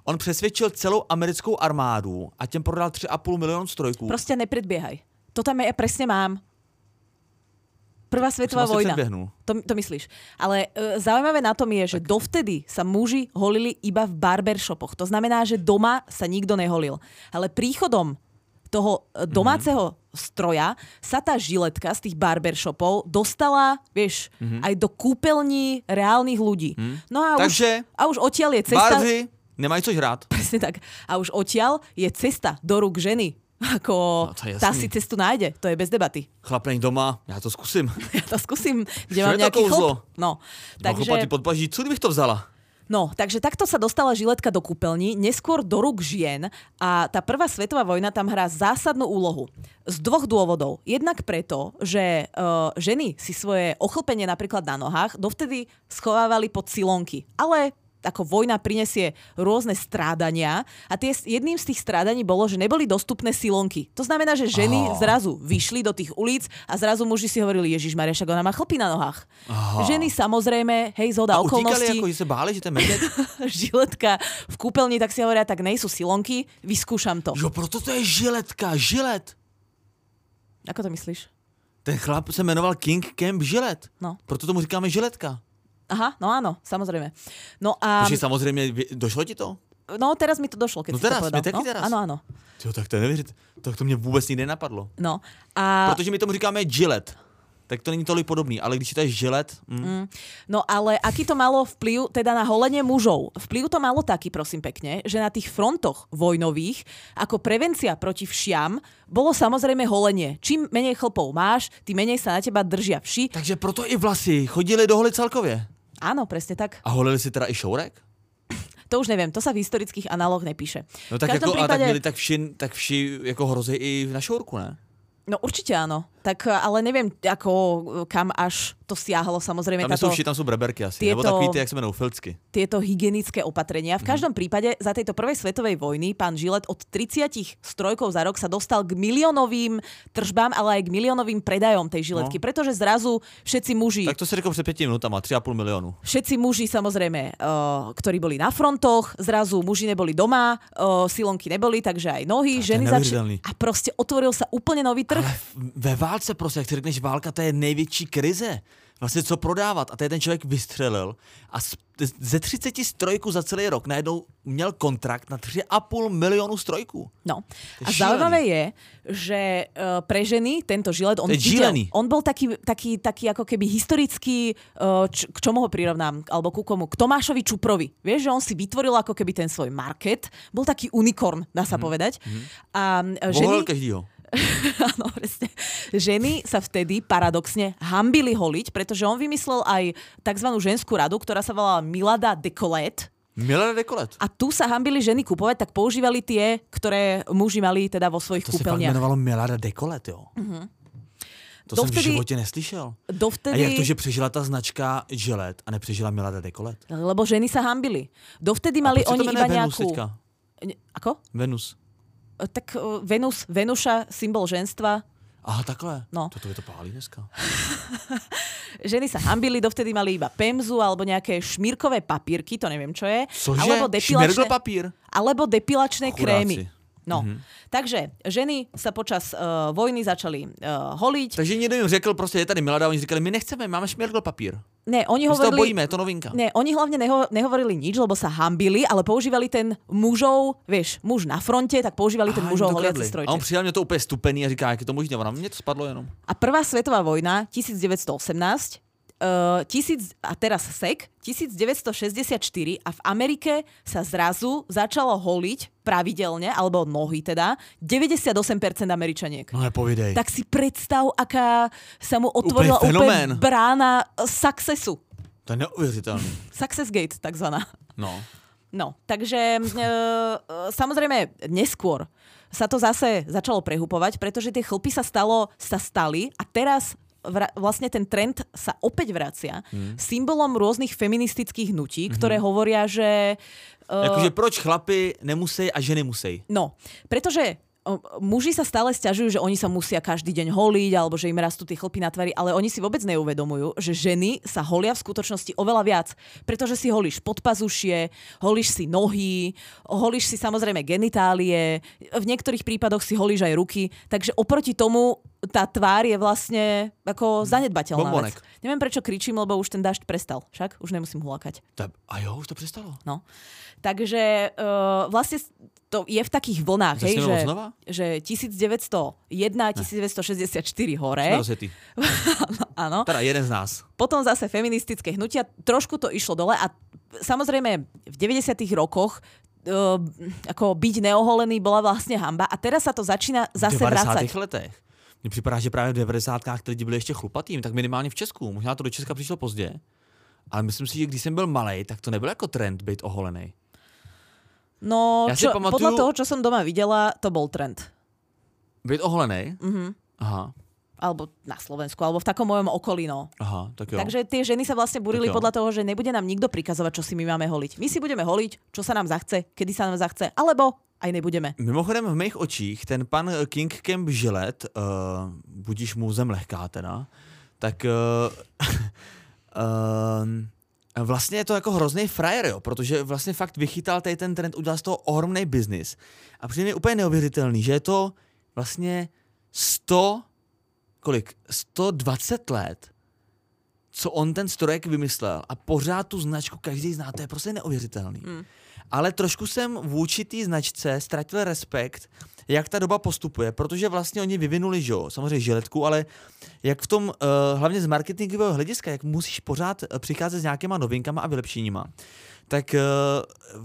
On přesvědčil celou americkou armádu a těm prodal 3,5 milionu strojků. Proste nepredbiehaj. To tam ja presne mám. Prvá svetová vojna. To, to myslíš. Ale e, zaujímavé na tom je, že dovtedy sa muži holili iba v barbershopoch. To znamená, že doma sa nikto neholil. Ale príchodom toho e, Mhm. domáceho stroja sa tá žiletka z tých barbershopov dostala, vieš, aj do kúpeľní reálnych ľudí. No a. Takže už, a už odtiaľ je cesta... Bárzy nemají co žrát. Presne tak. A už odtiaľ je cesta do rúk ženy. Ako No, tá si cestu nájde, to je bez debaty. Chlap není doma, já to zkusím. Ja to skúsim, kde Čo mám nejaký chlop. No, Takže... takže, podpaží, co kdybych to vzala? no, takže takto sa dostala žiletka do kúpeľní, neskôr do rúk žien a tá prvá svetová vojna tam hrá zásadnú úlohu. Z dvoch dôvodov. Jednak preto, že uh, ženy si svoje ochlpenie napríklad na nohách dovtedy schovávali pod silonky. Ale ako vojna prinesie rôzne strádania a tie, jedným z tých strádaní bolo, že neboli dostupné silonky. To znamená, že ženy Aha. zrazu vyšli do tých ulic a zrazu muži si hovorili, Ježiš Maria, však ona má chlpy na nohách. Aha. Ženy samozrejme, hej, zhoda A okolností, jako, že se báli, že ten medvěd? žiletka v kúpeľni, tak si hovoria, tak nejsú silonky, vyskúšam to. Jo, proto to je žiletka, žilet. Ako to myslíš? Ten chlap se jmenoval King Camp Žilet. No. Proto tomu říkáme žiletka. Aha, no áno, samozrejme. No a Takže samozřejmě, vě- došlo ti to? no, teraz mi to došlo, keď No si to teraz, povedal. mi taky no, teraz. Áno, áno. Jo, tak to je nevěřit. Tak to mě vůbec nikdy nenapadlo. No a Protože my tomu říkáme Gillette. tak to není tolik podobný, ale když čítaš žilet, mm, mm. No ale aký to malo vplyv teda na holenie mužov? Vplyv to malo taký, prosím pekne, že na tých frontoch vojnových ako prevencia proti všiam bolo samozrejme holenie. Čím menej chlpov máš, tým menej sa na teba držia vši. takže proto i vlasy chodili do holy celkově. Áno, presne tak. A holili si teda i šourek? To už neviem, to sa v historických análoch nepíše. No tak, každom jako, a tak prípade, měli tak vši, tak vši jako hrozí i na šourku, ne? no určite áno. Tak ale neviem, ako kam až to siahlo samozrejme Tam táto... vši, tam jsou breberky asi. tieto- takový ty, jak se jmenují, filcky. tieto hygienické opatrenia. Mhm. V každom prípade za tejto prvej svetovej vojny pán Žilet od 30 strojkov za rok sa dostal k miliónovým tržbám, ale aj k miliónovým predajom tej žiletky, No. pretože zrazu všetci muži, Tak to si řekl před pěti minutama, 3,5 milionu. všetci muži samozrejme, uh, ktorí boli na frontoch, zrazu muži neboli doma, uh, silonky neboli, takže aj nohy, je ženy neuvěřitelný. A proste otvoril sa úplne nový trh. Ale ve válce prostě, jak ty řekneš válka, to je největší krize. Vlastně co prodávat. A tady ten člověk vystřelil a ze 30 strojků za celý rok najednou měl kontrakt na 3,5 milionu strojků. No. A zaujímavé je, že uh, pre ženy tento žilet, on, je videl, on bol taký, taký, taký ako keby historický, uh, č, k čomu ho prirovnám, alebo ku komu? K Tomášovi Čuprovi. Vieš, že on si vytvoril ako keby ten svoj market, bol taký unikorn, dá sa povedať. A uh, Ženy... ženy, každýho. áno, presne, ženy sa vtedy paradoxne hambili holiť, pretože on vymyslel aj tzv. ženskú radu, ktorá sa volala Milada Decolet. Milé dekolet. A tu sa hambili ženy kupovať, tak používali tie, ktoré muži mali teda vo svojich To se fakt kúpeľniach. jmenovalo Milada dekolet, jo. Mm-hmm. To jsem v Dovtedy- životě neslyšel. A Dovtedy, jak to, že přežila ta značka Gillette a nepřežila Milada dekolet? lebo ženy sa hambili. Dovtedy A mali to oni iba Venus nejakú... teďka? Ako? Venus. E, Tak uh, Venus, Venuša, symbol ženstva. Aha, takhle. No. Toto je to pálí dneska. Ženy sa hambili, dovtedy mali iba pemzu alebo nejaké šmírkové papírky, to neviem čo je. Cože? Alebo depilačné, papír? alebo depilačné Chudáci. krémy. No, takže ženy sa počas uh, vojny začali uh, holiť. Takže někdo jim řekl, prostě je tady Milada, oni říkali, my nechceme, máme šmirgl papír. Ne, oni My se hovorili... bojíme, je to novinka. Ne, oni hlavne neho, nehovorili nič, lebo sa hambili, ale používali ten mužov, vieš, muž na fronte, tak používali ten Aha, mužov holiaci strojček. A on přijal mě to úplně stupený a říká, jak je to možné, ona mě to spadlo jenom. A prvá svetová vojna 1918, uh, tisíc, a teraz sek, 1964 a v Amerike sa zrazu začalo holiť pravidelne, alebo nohy teda, 98% Američaniek. No nepovídej. Tak si predstav, aká sa mu otvorila úplne fenomén. brána successu. To je neuvěřitelné. Success gate, takzvaná. No. No, takže e, e, samozrejme neskôr sa to zase začalo prehupovať, pretože tie chlpy sa stalo, sa stali a teraz vlastne ten trend sa opäť vracia Hmm. symbolom rôznych feministických hnutí, ktoré hovoria, že... e, Jakože proč chlapy nemusí a ženy musí? No, pretože muži sa stále stiažujú, že oni sa musia každý deň holiť, alebo že im rastú tie chlpy na tvári, ale oni si vôbec neuvedomujú, že ženy sa holia v skutočnosti oveľa viac. Pretože si holíš podpazušie, holíš si nohy, holíš si samozrejme genitálie, v niektorých prípadoch si holíš aj ruky, takže oproti tomu tá tvár je vlastne ako zanedbateľná Bombonek. vec. Neviem, prečo kričím, lebo už ten dažď prestal. Však už nemusím hulakať. A jo, už to přestalo. No. Takže uh, vlastne to je v takých vlnách, hej, že, znova? že 1901, 1964 hore. Áno. Teda jeden z nás. Potom zase feministické hnutia, trošku to išlo dole a samozrejme v 90 rokoch uh, ako byť neoholený bola vlastne hamba a teraz sa to začína V zase 90. vracať. letech. Mně připadá, že právě v 90. ty lidi byli ještě chlupatým, tak minimálně v Česku. Možná to do Česka přišlo pozdě. Ale myslím si, že když jsem byl malý, tak to nebyl jako trend být oholený. No, Ja čo, pamatuju- podľa toho, čo som doma videla, to bol trend. Být oholený? Mhm. Aha, Alebo na Slovensku, alebo v takom mojom okolí, no. aha, tak jo. Takže tie ženy sa vlastne burili podľa toho, že nebude nám nikto prikazovať, čo si my máme holiť. My si budeme holiť, čo sa nám zachce, kedy sa nám zachce, alebo aj nebudeme. Mimochodem v mých očích ten pan eh, King Camp Gillette, uh, budíš mu zem lehká teda, tak uh, uh, vlastně je to jako hrozný frajer, jo, protože vlastně fakt vychytal tady ten trend, udělal z toho ohromný biznis. A přijde mi úplně neuvěřitelný, že je to vlastně 100, kolik, 120 let, co on ten strojek vymyslel a pořád tu značku každý zná, to je prostě neuvěřitelný. Mm. Ale trošku jsem vůči té značce ztratil respekt, jak ta doba postupuje, protože vlastně oni vyvinuli, že jo, samozřejmě žiletku, ale jak v tom, uh, hlavně z marketingového hlediska, jak musíš pořád eh, přicházet s nějakýma novinkama a vylepšeníma, tak uh,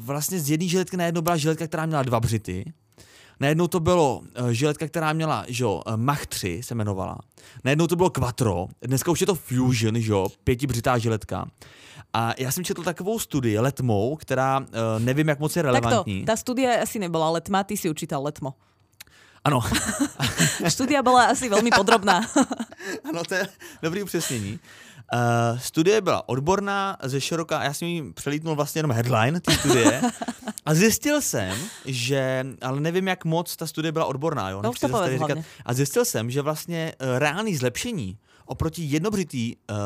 vlastně z jedné žiletky najednou byla žiletka, která měla dva břity, Najednou to bylo uh, žiletka, která měla, že jo, Mach 3 se jmenovala. Najednou to bylo Quattro, dneska už je to Fusion, že jo, pětibřitá žiletka. A já jsem četl takovou studii letmou, která uh, nevím, jak moc je relevantní. Takto, tá studia asi nebola letma, ty si učítal letmo. Ano. Studia byla asi velmi podrobná. ano, to je dobrý upřesnění. Uh, studie byla odborná, ze široká, já jsem jí přelítnul vlastně jenom headline té studie a zjistil jsem, že, ale nevím, jak moc ta studie byla odborná, jo, no, to říkat, a zjistil jsem, že vlastně uh, reálný zlepšení oproti jednobřitý uh,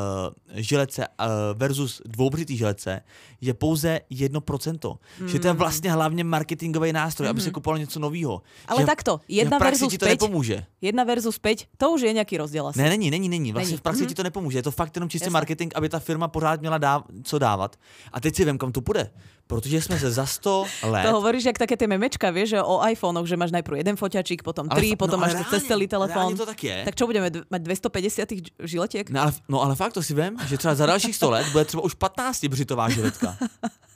žilece uh, versus dvoubřitý žilece je pouze 1%. Mm. Že to je vlastně hlavně marketingový nástroj, mm. aby se mhm. kupovalo něco nového. Ale že takto, jedna versus 5, nepomůže. jedna versus 5, to už je nějaký rozdíl asi. Ne, není, není, není. Vlastně není. v praxi mm. ti to nepomůže. Je to fakt jenom čistý Jasne. marketing, aby ta firma pořád měla dáv- co dávat. A teď si vím, kam to půjde. Protože jsme se za 100 let... To hovoríš, jak také ty memečka, vieš, že o iPhonech, že máš najprv jeden foťačík, potom tri, potom no, máš reálne, cez celý telefón. to tak je. Tak čo budeme mať 250 žiletiek? No ale, no ale fakt to si vím, že třeba za dalších 100 let bude třeba už 15 břitová žiletka.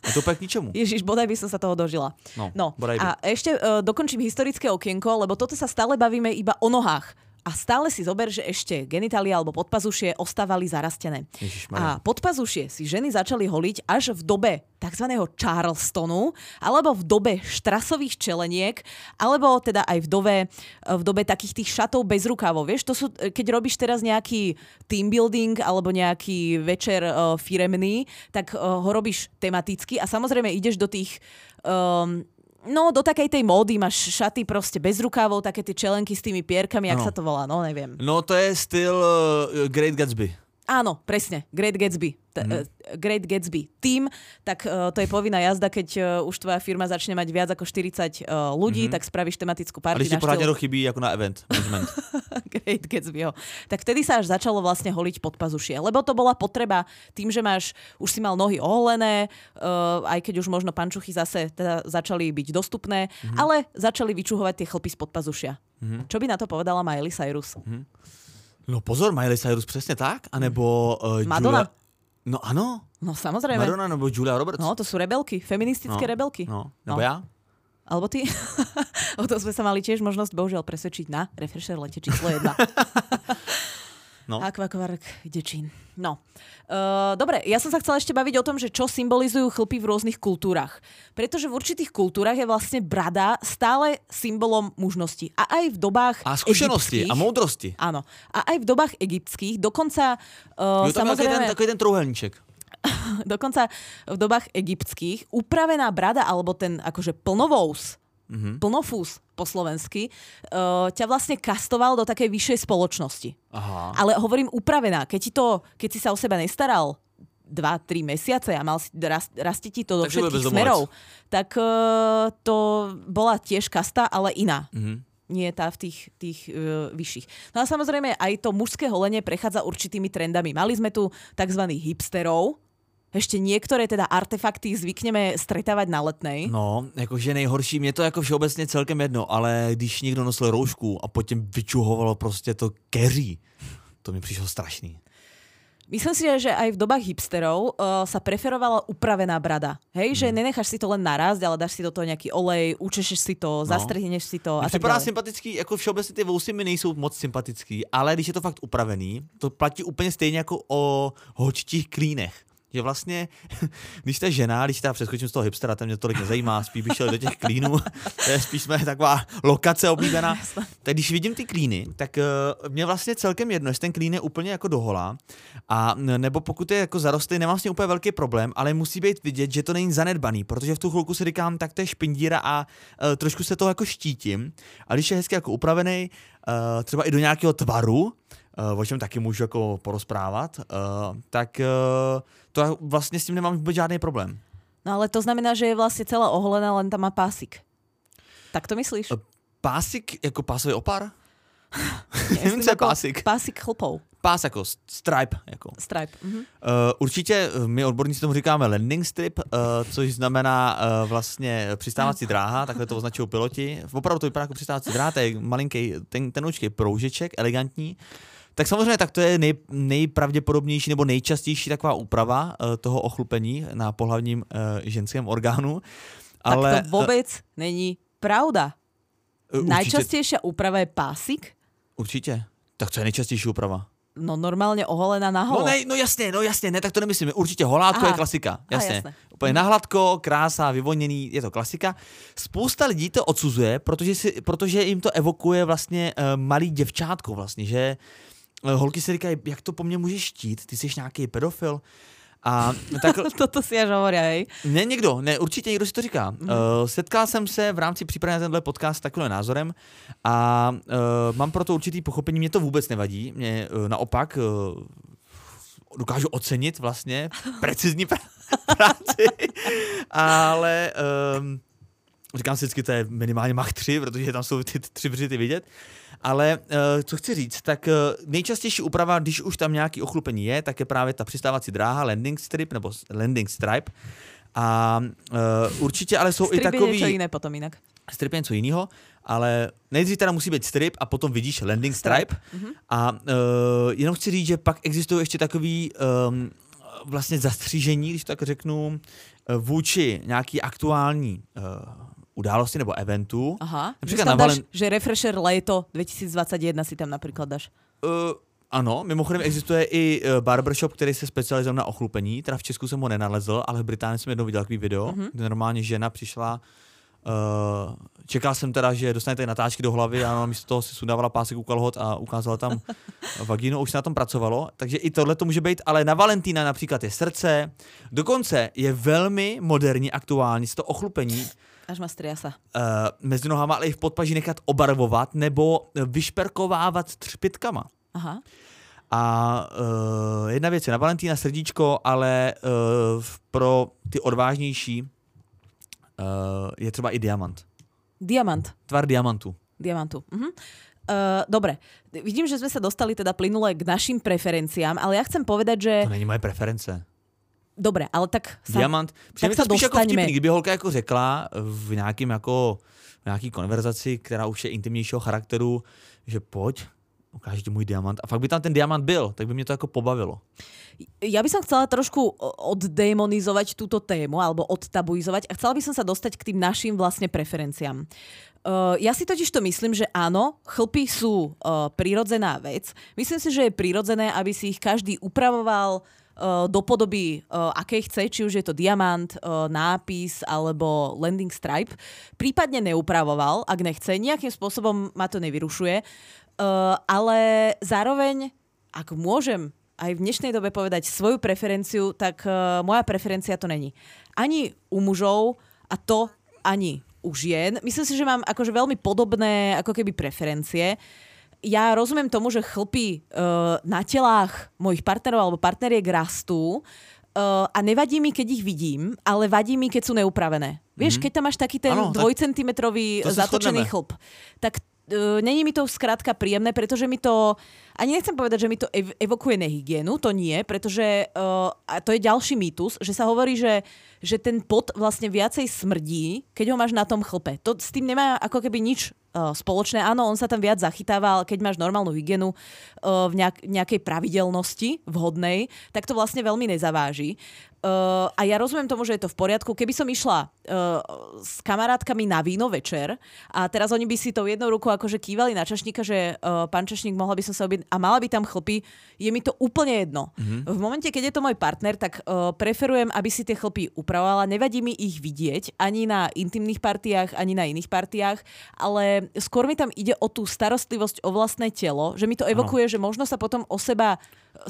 A to úplne k ničomu. Ježiš, bodaj by som sa toho dožila. No, no. a ešte uh, dokončím historické okienko, lebo toto sa stále bavíme iba o nohách. A stále si zober, že ešte genitália alebo podpazušie ostávali zarastené. A podpazušie si ženy začali holiť až v dobe tzv. Charlestonu, alebo v dobe štrasových čeleniek, alebo teda aj v dobe, v dobe takých tých šatov bez rukávov. Vieš, to sú, keď robíš teraz nejaký team building alebo nejaký večer uh, firemný, tak uh, ho robíš tematicky a samozrejme ideš do tých um, No, do takej tej módy máš šaty proste bez rukávov, také tie čelenky s tými pierkami, jak no. sa to volá, no neviem. No to je styl uh, Great Gatsby. Áno, presne, Great Gatsby mm. Great Gatsby Team, tak uh, to je povinná jazda, keď uh, už tvoja firma začne mať viac ako 40 uh, ľudí, mm-hmm. tak spravíš tematickú party. Ale ti poradne chybí ako na event management. Great Gatsby, jo. Tak vtedy sa až začalo vlastne holiť pod pazušie, lebo to bola potreba tým, že máš, už si mal nohy oholené, uh, aj keď už možno pančuchy zase teda začali byť dostupné, mm-hmm. ale začali vyčuhovať tie chlpy spod pazušia. Mm-hmm. Čo by na to povedala Miley Cyrus? Mm-hmm. No pozor, Miley Cyrus přesně tak, anebo uh, Madonna. Julia, No ano. No samozrejme. Madonna nebo Julia Roberts. No to sú rebelky, feministické no, rebelky. No, nebo no. ja. Alebo ty? o to sme sa mali tiež možnosť bohužiaľ presvedčiť na Refresher lete číslo 1. No. Akvakvark Dečín. No. Uh, dobre, ja som sa chcela ešte baviť o tom, že čo symbolizujú chlpy v rôznych kultúrach. Pretože v určitých kultúrach je vlastne brada stále symbolom mužnosti. A aj v dobách A skúsenosti a múdrosti. Áno. A aj v dobách egyptských, dokonca... Uh, jo, samozrejme, ten, takový ten trojuhelníček. dokonca v dobách egyptských upravená brada alebo ten akože plnovous mm-hmm. plnofús po slovensky, uh, ťa vlastne kastoval do takej vyššej spoločnosti. Aha. Ale hovorím upravená. Keď, ti to, keď si sa o seba nestaral dva, tri mesiace a mal si, rast, rastie ti to do tak všetkých smerov, tak uh, to bola tiež kasta, ale iná. Mm-hmm nie tá v tých, tých uh, vyšších. No a samozrejme aj to mužské holenie prechádza určitými trendami. Mali sme tu tzv. hipsterov, ešte niektoré teda artefakty zvykneme stretávať na letnej. No, jakože nejhorší, mě to jako všeobecně celkem jedno, ale když někdo nosil roušku a potom vyčuhovalo prostě to keří, to mi přišlo strašný. Myslím si, že aj v dobách hipsterov uh, sa preferovala upravená brada. Hej, mm. že nenecháš si to len narásť, ale dáš si do toho nejaký olej, učešeš si to, no. zastrhneš si to. A připadá sympatický, jako všeobecně ty vousy mi nejsou moc sympatický, ale když je to fakt upravený, to platí úplně stejně jako o hočtích klínech že vlastně, když ta žena, když teda přeskočím z toho hipstera, ten mě tolik nezajímá, spíš bych šel do těch klínů, to je spíš jsme taková lokace oblíbená, tak když vidím ty klíny, tak uh, mě vlastně celkem jedno, jestli ten klín je úplně jako dohola, a nebo pokud je jako zarostlý, nemám s tím úplně velký problém, ale musí být vidět, že to není zanedbaný, protože v tu chvilku si říkám, tak to je špindíra a uh, trošku se toho jako štítím. A když je hezky jako upravený, uh, třeba i do nějakého tvaru, uh, o čem taky můžu jako porozprávat, uh, tak uh, to ja vlastne s tým nemám vôbec žádný problém. No ale to znamená, že je vlastne celá oholená, len tam má pásik. Tak to myslíš? Pásik jako pásový opar? Neviem, co je pásik. Pásik chlpov. pás jako stripe. Jako. Stripe. Mhm. Uh, určitě my odborníci tomu říkáme landing strip, uh, což znamená uh, vlastně přistávací dráha, takhle to označují piloti. Opravdu to vypadá jako přistávací dráha, to je malinký, ten, tenoučký proužeček, elegantní. Tak samozřejmě tak to je nej, nejpravděpodobnější nebo nejčastější taková úprava uh, toho ochlupení na pohlavním uh, ženském orgánu. Ale, tak to vůbec uh, není pravda. Určitě, Najčastejšia úprava je pásik? Určitě. Tak co je nejčastější úprava? No normálně oholená na holo. No, ne, no jasně, no jasně, ne, tak to nemyslím. Určitě holátko Aha. je klasika, jasně. Aha, jasné. Úplně nahladko, krása, vyvoněný, je to klasika. Spousta lidí to odsuzuje, protože, si, protože jim to evokuje vlastně uh, malý děvčátko vlastně, že uh, holky si říkají, jak to po mně můžeš štít, ty jsi nějaký pedofil. A tak... Toto si až hovoria, hej? Ne, někdo, ne, určitě někdo si to říká. Mm. Uh, setkal jsem se v rámci přípravy na tenhle podcast s takovým názorem a uh, mám proto určitý pochopení, mě to vůbec nevadí, mě uh, naopak uh, dokážu ocenit vlastně precizní práci, ale um, říkám si vždycky, to je minimálně mach 3, protože tam jsou ty tři břity vidět. Ale uh, co chci říct, tak uh, nejčastější úprava, když už tam nějaký ochlupení je, tak je právě ta přistávací dráha, landing strip nebo landing stripe. A uh, určitě ale jsou strip i takový... Strip je jiné potom jinak. Strip je něco jiného, ale nejdřív teda musí být strip a potom vidíš landing stripe. stripe. Mm-hmm. A uh, jenom chci říct, že pak existují ještě takový um, vlastně zastřížení, když tak řeknu, vůči nějaký aktuální uh, události nebo eventu. Aha, napríklad že tam dáš, že refresher léto 2021 si tam například dáš. Uh, ano, mimochodem existuje i uh, barbershop, který se specializuje na ochlupení, teda v Česku jsem ho nenalezl, ale v Británii jsem jednou viděl takový video, uh-huh. kde normálně žena přišla Uh, čekal jsem teda, že dostanete natáčky do hlavy a místo toho si sundávala pásek u kalhot a ukázala tam vagínu, už se na tom pracovalo, takže i tohle to může být, ale na Valentína například je srdce, dokonce je velmi moderní, aktuální, to ochlupení Až má striasa. Uh, mezi nohama, ale i v podpaží nechat obarvovat nebo vyšperkovávat třpitkama. Aha. A uh, jedna věc je na Valentína srdíčko, ale uh, pro ty odvážnější uh, je třeba i diamant. Diamant. Tvar diamantu. Diamantu. Uh-huh. Uh, dobre, vidím, že sme sa dostali teda plynule k našim preferenciám, ale ja chcem povedať, že... To není moje preference. Dobre, ale tak sa, Diamant. tak sa spíš jako vtipný, kdyby holka jako řekla v nějakým jako v nějaký konverzaci, která už je intimnějšího charakteru, že pojď, ukáž ti můj diamant. A fakt by tam ten diamant byl, tak by mě to jako pobavilo. Ja by som chcela trošku oddemonizovať túto tému alebo odtabuizovať a chcela by som sa dostať k tým našim vlastne preferenciám. Uh, ja si totiž to myslím, že áno, chlpy sú uh, prirodzená vec. Myslím si, že je prirodzené, aby si ich každý upravoval, do podoby, uh, akej chce, či už je to diamant, uh, nápis alebo landing stripe, prípadne neupravoval, ak nechce, nejakým spôsobom ma to nevyrušuje, ale zároveň, ak môžem aj v dnešnej dobe povedať svoju preferenciu, tak moja preferencia to není. Ani u mužov a to ani u žien. Myslím si, že mám akože veľmi podobné ako keby preferencie. Uh, ja rozumiem tomu, že chlpy uh, na telách mojich partnerov alebo partneriek rastú uh, a nevadí mi, keď ich vidím, ale vadí mi, keď sú neupravené. Vieš, mm-hmm. keď tam máš taký ten ano, dvojcentimetrový zatočený chlp, tak uh, není mi to skrátka príjemné, pretože mi to, ani nechcem povedať, že mi to ev- evokuje nehygienu, to nie, pretože uh, a to je ďalší mýtus, že sa hovorí, že že ten pot vlastne viacej smrdí, keď ho máš na tom chlpe. To s tým nemá ako keby nič spoločné. Áno, on sa tam viac zachytáva, ale keď máš normálnu hygienu uh, v nejak, nejakej pravidelnosti vhodnej, tak to vlastne veľmi nezaváži. Uh, a ja rozumiem tomu, že je to v poriadku. Keby som išla uh, s kamarátkami na víno večer a teraz oni by si tou jednou rukou akože kývali na čašníka, že uh, pán čašník, mohla by som sa obiť a mala by tam chlpy, je mi to úplne jedno. Mm-hmm. V momente, keď je to môj partner, tak uh, preferujem, aby si tie chlpy upravovala. Nevadí mi ich vidieť ani na intimných partiách, ani na iných partiách, ale skôr mi tam ide o tú starostlivosť o vlastné telo, že mi to evokuje, ano. že možno sa potom o seba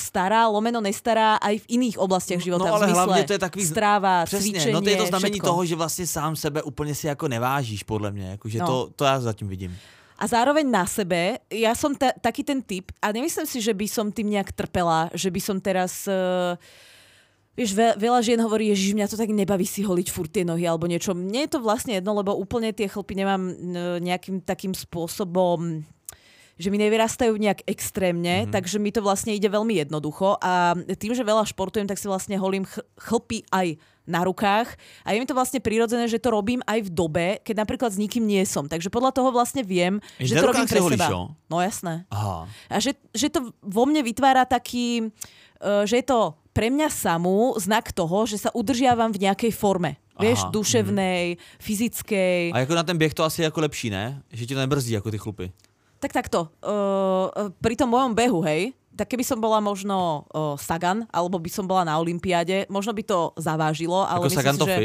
stará, lomeno nestará aj v iných oblastiach života. No ale hlavně to je takový... Stráva, přesně, cvičenie, no to je to znamení všetko. toho, že vlastně sám sebe úplně si jako nevážíš, podle mě. Jako, že no. to, to já zatím vidím. A zároveň na sebe, ja som ta, taký ten typ a nemyslím si, že by som tým nejak trpela, že by som teraz... Uh, Vieš, ve, veľa žien hovorí, že mňa to tak nebaví si holiť furt tie nohy alebo niečo. Mne je to vlastne jedno, lebo úplne tie chlpy nemám nejakým takým spôsobom že mi nevyrastajú nejak extrémne, mm-hmm. takže mi to vlastne ide veľmi jednoducho a tým, že veľa športujem, tak si vlastne holím ch- chlpy aj na rukách a je mi to vlastne prirodzené, že to robím aj v dobe, keď napríklad s nikým nie som. Takže podľa toho vlastne viem, Jež že to robím pre seba. jo? No jasné. Aha. A že, že to vo mne vytvára taký, uh, že je to pre mňa samú znak toho, že sa udržiavam v nejakej forme. Vieš, Aha, duševnej, fyzickej. A jako na ten běh to asi je jako lepší, ne? Že ti to nebrzdí jako ty chlupy. Tak takto, uh, pri tom mojom behu, hej, tak keby som bola možno uh, Sagan, alebo by som bola na Olympiáde, možno by to zavážilo, ale myslím Sagan si, že...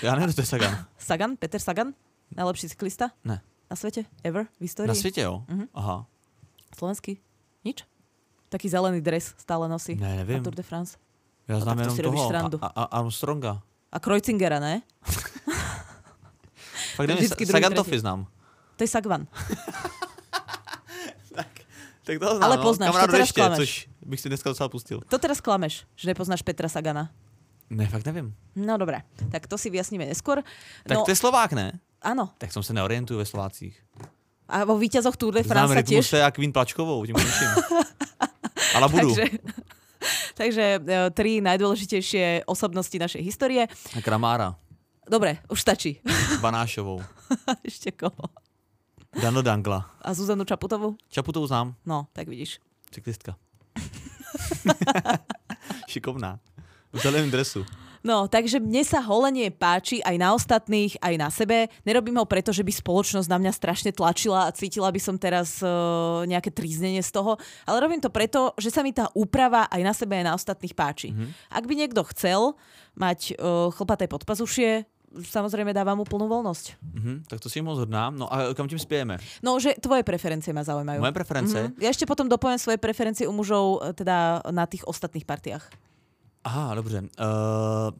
Já nevím, to je Sagan. Sagan? Peter Sagan? Najlepší cyklista Ne. na svete? Ever? V histórii? Na světě, jo? Mhm. Aha. Slovenský? Nič? Taký zelený dres stále nosí. Ne. Na Tour de France. Já znám tak to jenom toho. A, a, Armstronga. A Kreuzingera, ne? Fakt druhý, Sagan. Toffy znám. To je Sagvan. Tak to znám, Ale no. poznáš, to Kamarád teraz ještě, klameš. což bych si dneska docela pustil. To teraz klameš, že nepoznáš Petra Sagana. Ne, fakt nevím. No dobré, tak to si vyjasníme neskôr. Tak No, to je Slovák, ne? áno. Tak som se neorientuju ve Slovácích. A vo víťazoch Tour de Znám France sa tiež... Rytmuse a Queen Plačkovou, tím končím. Ale budu. Takže, takže e, tri najdôležitejšie osobnosti našej histórie. A Kramára, Dobre, už stačí. Banášovou, Ešte koho? Dano Dangla. A Zuzanu Čaputovú? Čaputou znám, No, tak vidíš. cyklistka. Šikovná. V zeleném dresu. No, takže mne sa holenie páči aj na ostatných, aj na sebe. Nerobím ho preto, že by spoločnosť na mňa strašne tlačila a cítila by som teraz uh, nejaké tríznenie z toho, ale robím to preto, že sa mi tá úprava aj na sebe, aj na ostatných páči. Mm-hmm. Ak by niekto chcel mať uh, chlpaté podpazušie, samozrejme dávam mu plnú voľnosť. Mhm, tak to si moc hodná. No a kam tím spějeme? No, že tvoje preferencie ma zaujímajú. Moje preference? Mhm. Ja ešte potom dopoviem svoje preferencie u mužov e, teda na tých ostatných partiách. Aha, dobře. Uh,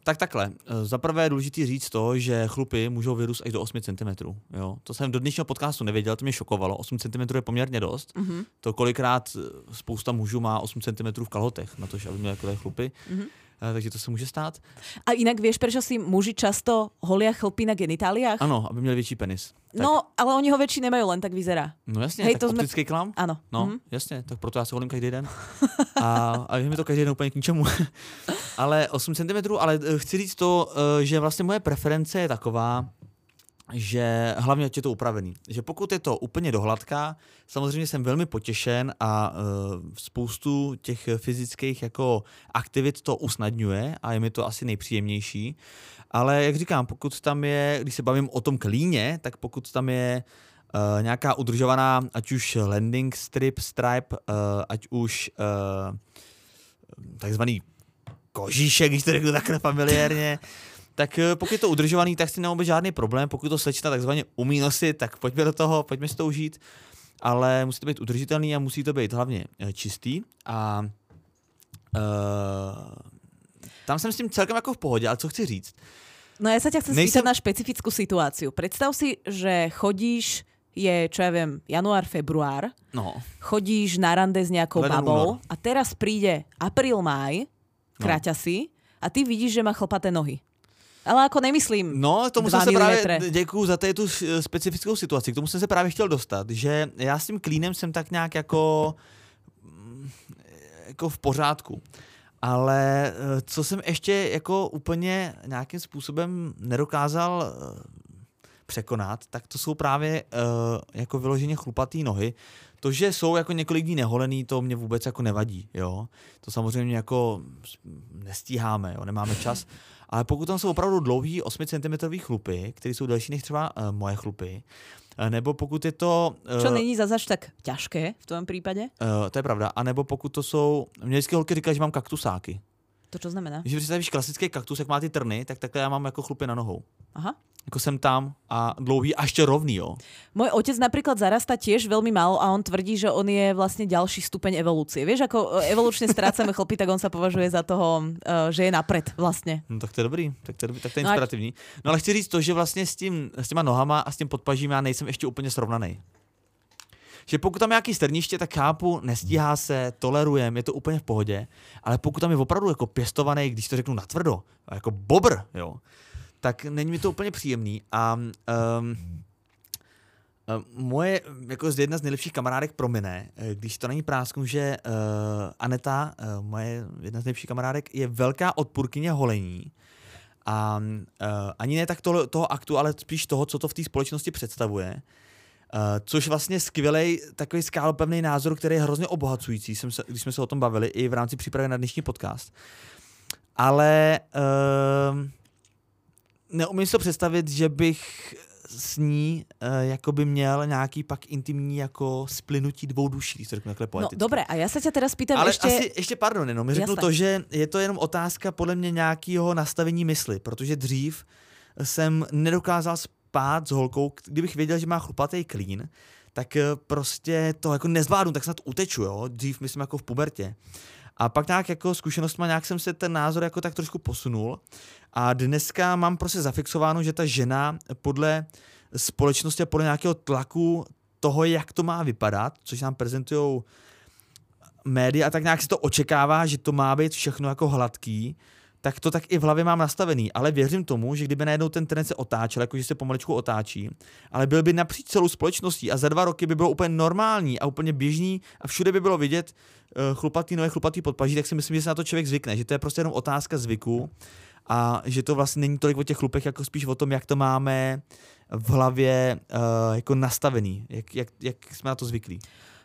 tak takhle. Uh, Za prvé je důležité říct to, že chlupy můžou vyrůst až do 8 cm. Jo? To jsem do dnešního podcastu nevěděl, to mě šokovalo. 8 cm je poměrně dost. Mm-hmm. To kolikrát spousta mužů má 8 cm v kalhotech, na to, aby takové chlupy. Mm-hmm. Uh, takže to se může stát. A inak vieš, prečo si muži často holia chlpy na genitáliách? Ano, aby měli větší penis. Tak, No, ale oni ho väčší nemajú, len tak vyzerá. no jasně, hej, tak to optický klam. Áno. No, Mhm. mm-hmm. jasně, tak proto já se holím každý den. A, a je mi to každý den úplně k ničemu. ale 8 cm, ale eh, chci říct to, eh, že vlastně moje preference je taková, že hlavně je to upravený. Že pokud je to úplně dohladká, samozřejmě jsem velmi potěšen a uh, spoustu těch fyzických jako aktivit to usnadňuje a je mi to asi nejpříjemnější. Ale jak říkám, pokud tam je, když se bavím o tom klíně, tak pokud tam je uh, nějaká udržovaná, ať už landing strip, stripe, uh, ať už uh, takzvaný kožíšek, když to řeknu takhle familiárně, tak eh, pokud je to udržovaný, tak si nemáme žádný problém. Pokud to slečna takzvaně umí nosit, tak pojďme do toho, pojďme si to užít. Ale musí to být udržitelný a musí to být hlavně eh, čistý. A uh, tam jsem s tím celkem jako v pohodě, ale co chci říct? No ja sa ťa chcem Nejsem- spýtať na špecifickú situáciu. Predstav si, že chodíš, je, čo ja viem, január, február, No, chodíš na rande s nejakou Leden, babou únor. a teraz príde apríl, máj, kráťa si a ty vidíš, že má chlpaté nohy. Ale ako nemyslím, No, tomu jsem se právě, milimetry. děkuju za tu eh, specifickou situaci, k tomu jsem se právě chtěl dostat, že já s tím klínem jsem tak nějak jako, mm, jako v pořádku. Ale eh, co jsem ještě jako úplně nějakým způsobem nedokázal eh, překonat, tak to jsou právě uh, jako vyloženě chlupatý nohy. To, že jsou jako několik dní neholený, to mě vůbec jako nevadí, jo. To samozřejmě jako nestíháme, jo, nemáme čas. Ale pokud tam jsou opravdu dlouhý 8 cm chlupy, které jsou delší než třeba uh, moje chlupy, eh, nebo pokud je to... Uh, čo není zase až tak ťažké v tvojom prípade? uh, to je pravda. A nebo pokud to jsou... Mě vždycky holky říkají, že mám kaktusáky. To čo znamená? Když představíš klasický kaktus, jak má ty trny, tak takhle já mám jako chlupy na nohou. Aha. Jako jsem tam a dlouhý a ještě rovný, jo. Môj otec napríklad zarasta tiež veľmi málo a on tvrdí, že on je vlastne ďalší stupeň evolúcie. Vieš, ako e, evolučne strácame chlpy, tak on sa považuje za toho, e, že je napred vlastne. No tak to je dobrý, tak to je, dobrý, tak to je No inspirativní. No ale chci říct to, že vlastně s, tím, s těma nohama a s tím podpažím já nejsem ještě úplně srovnaný. Že pokud tam je nějaký strniště, tak chápu, nestíhá se, tolerujem, je to úplně v pohodě, ale pokud tam je opravdu jako pěstovaný, když to řeknu natvrdo, jako bobr, jo, tak není mi to úplně příjemný a um, moje, jako jedna z nejlepších kamarádek promine, když to není prásknu, že uh, Aneta, uh, moje jedna z nejlepších kamarádek, je velká odpůrkyně holení. A uh, ani ne tak toho, toho aktu, ale spíš toho, co to v té společnosti představuje. Uh, což vlastně skvělý takový skálopevný názor, který je hrozně obohacující, jsem se, když jsme se o tom bavili i v rámci přípravy na dnešní podcast. Ale uh, neumím si to představit, že bych s ní uh, jako by měl nějaký pak intimní jako splynutí dvou duší, když to řeknu takhle no, poeticky. No dobré, a já se tě teda spýtam Ale ještě... asi, ještě pardon, jenom řeknu Jasne. to, že je to jenom otázka podle mě nějakého nastavení mysli, protože dřív jsem nedokázal spát s holkou, kdybych věděl, že má chlupatý klín, tak eh, prostě to jako nezvládnu, tak snad uteču, jo, dřív myslím jako v pubertě. A pak nějak jako zkušenostma nějak jsem se ten názor jako tak trošku posunul a dneska mám prostě zafixováno, že ta žena podle společnosti a podle nějakého tlaku toho, jak to má vypadat, což nám prezentují média a tak nějak se to očekává, že to má být všechno jako hladký, tak to tak i v hlavě mám nastavený, ale věřím tomu, že kdyby najednou ten trend se otáčel, jakože se pomaličku otáčí, ale byl by napříč celou společností a za dva roky by bylo úplně normální a úplně běžný a všude by bylo vidět uh, chlupatý nové chlupatý podpaží, tak si myslím, že se na to člověk zvykne, že to je prostě jenom otázka zvyku a že to vlastně není tolik o těch chlupech, jako spíš o tom, jak to máme v hlavě uh, jako nastavený, jak, jak, jak jsme na to zvyklí.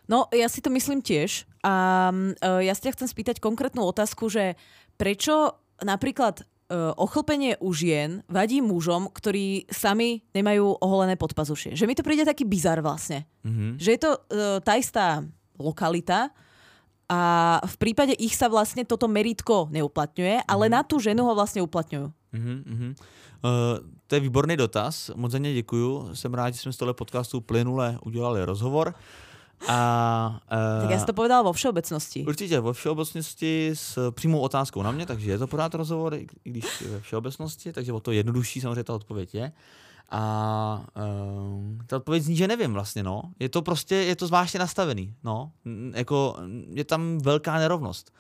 No, ja si to myslím tiež. A uh, ja si ťa chcem spýtať konkrétnu otázku, že prečo napríklad uh, ochlpenie u žien vadí mužom, ktorí sami nemajú oholené podpazušie. Že mi to príde taký bizar vlastne. Mm-hmm. Že je to uh, tá istá lokalita, a v prípade ich sa vlastne toto meritko neuplatňuje, ale mm. na tú ženu ho vlastne uplatňujú. Mm-hmm. Uh, to je výborný dotaz, moc za ně děkuju. Jsem rád, že jsme z tohle podcastu plynule udělali rozhovor. A, uh, tak já si to povedal vo všeobecnosti. Určitě, vo všeobecnosti s přímou otázkou na mě, takže je to pořád rozhovor, i když ve všeobecnosti, takže o to jednodušší samozřejmě ta odpověď je. A uh, ta odpověď zní, že nevím vlastně, no. Je to prostě, je to zvláštně nastavený, no. Jako, je tam velká nerovnost.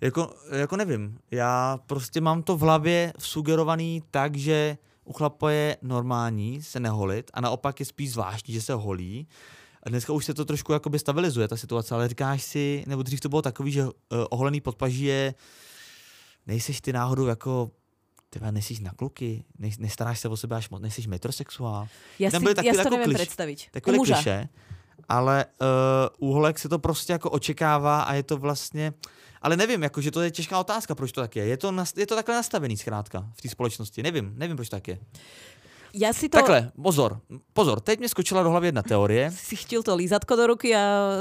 Jako, jako nevím, já prostě mám to v hlavě sugerovaný tak, že u chlapa je normální se neholit a naopak je spíš zvláštní, že se holí. A dneska už se to trošku jakoby stabilizuje, ta situace, ale říkáš si, nebo dřív to bylo takový, že uh, oholený podpaží je, nejseš ty náhodou jako Tyva, nejsi na kluky, ne, nestaráš se o sebe až moc, nejsi metrosexuál. Já si, já si to jako nevím kliš, představit. Takové kliše, ale uh, u holek se to prostě jako očekává a je to vlastně, ale nevím, jako, že to je těžká otázka, proč to tak je. Je to, je to takhle nastavený zkrátka v té společnosti, nevím, nevím, proč tak je. Já si to... Takhle, pozor, pozor, teď mě skočila do hlavy jedna teorie. Si chtěl to lízatko do ruky a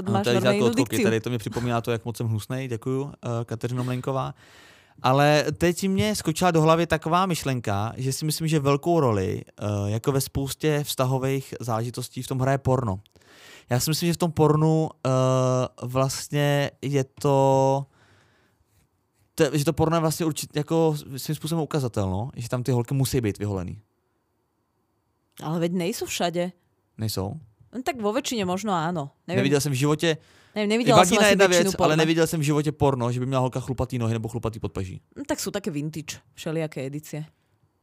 máš no, normální dikci. Tady to mi připomíná to, jak moc jsem hnusnej, děkuju, uh, Kateřino Mlenková. Ale teď mě skočila do hlavy taková myšlenka, že si myslím, že velkou roli, uh, jako ve spoustě vztahových záležitostí, v tom hraje porno. Já si myslím, že v tom pornu uh, vlastně je to, to, že to porno je vlastně určitě jako svým způsobem ukazatelno, že tam ty holky musí být vyholený. Ale veď nejsou všade. Nejsou? No, tak vo väčšine možno áno. Neviem. Nevidel jsem v životě Neviem, nevidela som asi jedna věc, porna. ale neviděl jsem v životě porno, že by měla holka chlupatý nohy nebo chlupatý podpaží. No, tak jsou také vintage, všelijaké edície.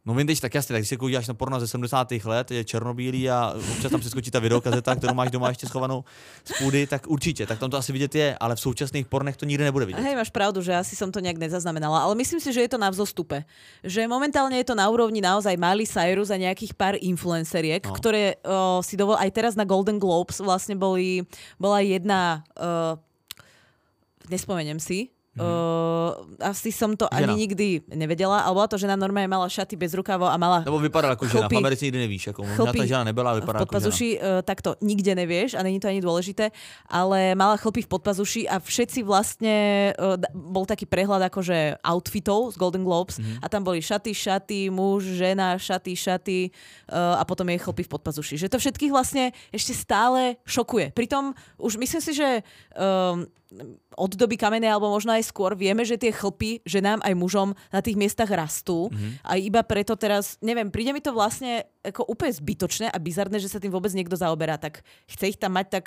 No vintage, tak jasně, tak když se koukíš na porno ze 70. let, je černobílý a občas tam přeskočí ta videokazeta, kterou máš doma ještě schovanou z půdy, tak určitě, tak tam to asi vidět je, ale v současných pornech to nikdy nebude vidět. Hej, máš pravdu, že asi som to nejak nezaznamenala, ale myslím si, že je to na vzostupe. Že momentálne je to na úrovni naozaj Miley Cyrus a nejakých pár influenceriek, no. ktoré o, si dovol aj teraz na Golden Globes vlastne boli, bola jedna, o, nespomeniem si, Uh, asi som to žena. ani nikdy nevedela, ale bola to žena normálne mala šaty bez rukavo a mala Nebo vypadala ako žena, v Americe nikdy nevíš, ako tá žena nebyla, vypadala ako žena. Uh, tak to nikde nevieš a není to ani dôležité, ale mala chlpy v podpazuši a všetci vlastne, uh, bol taký prehľad akože outfitov z Golden Globes mm-hmm. a tam boli šaty, šaty, muž, žena, šaty, šaty uh, a potom jej chlpy v podpazuši. Že to všetkých vlastne ešte stále šokuje. Pritom už myslím si, že um, od doby kamenej alebo možno aj skôr vieme, že tie chlpy ženám aj mužom na tých miestach rastú mm-hmm. a iba preto teraz, neviem, príde mi to vlastne ako úplne zbytočné a bizarné, že sa tým vôbec niekto zaoberá, tak chce ich tam mať tak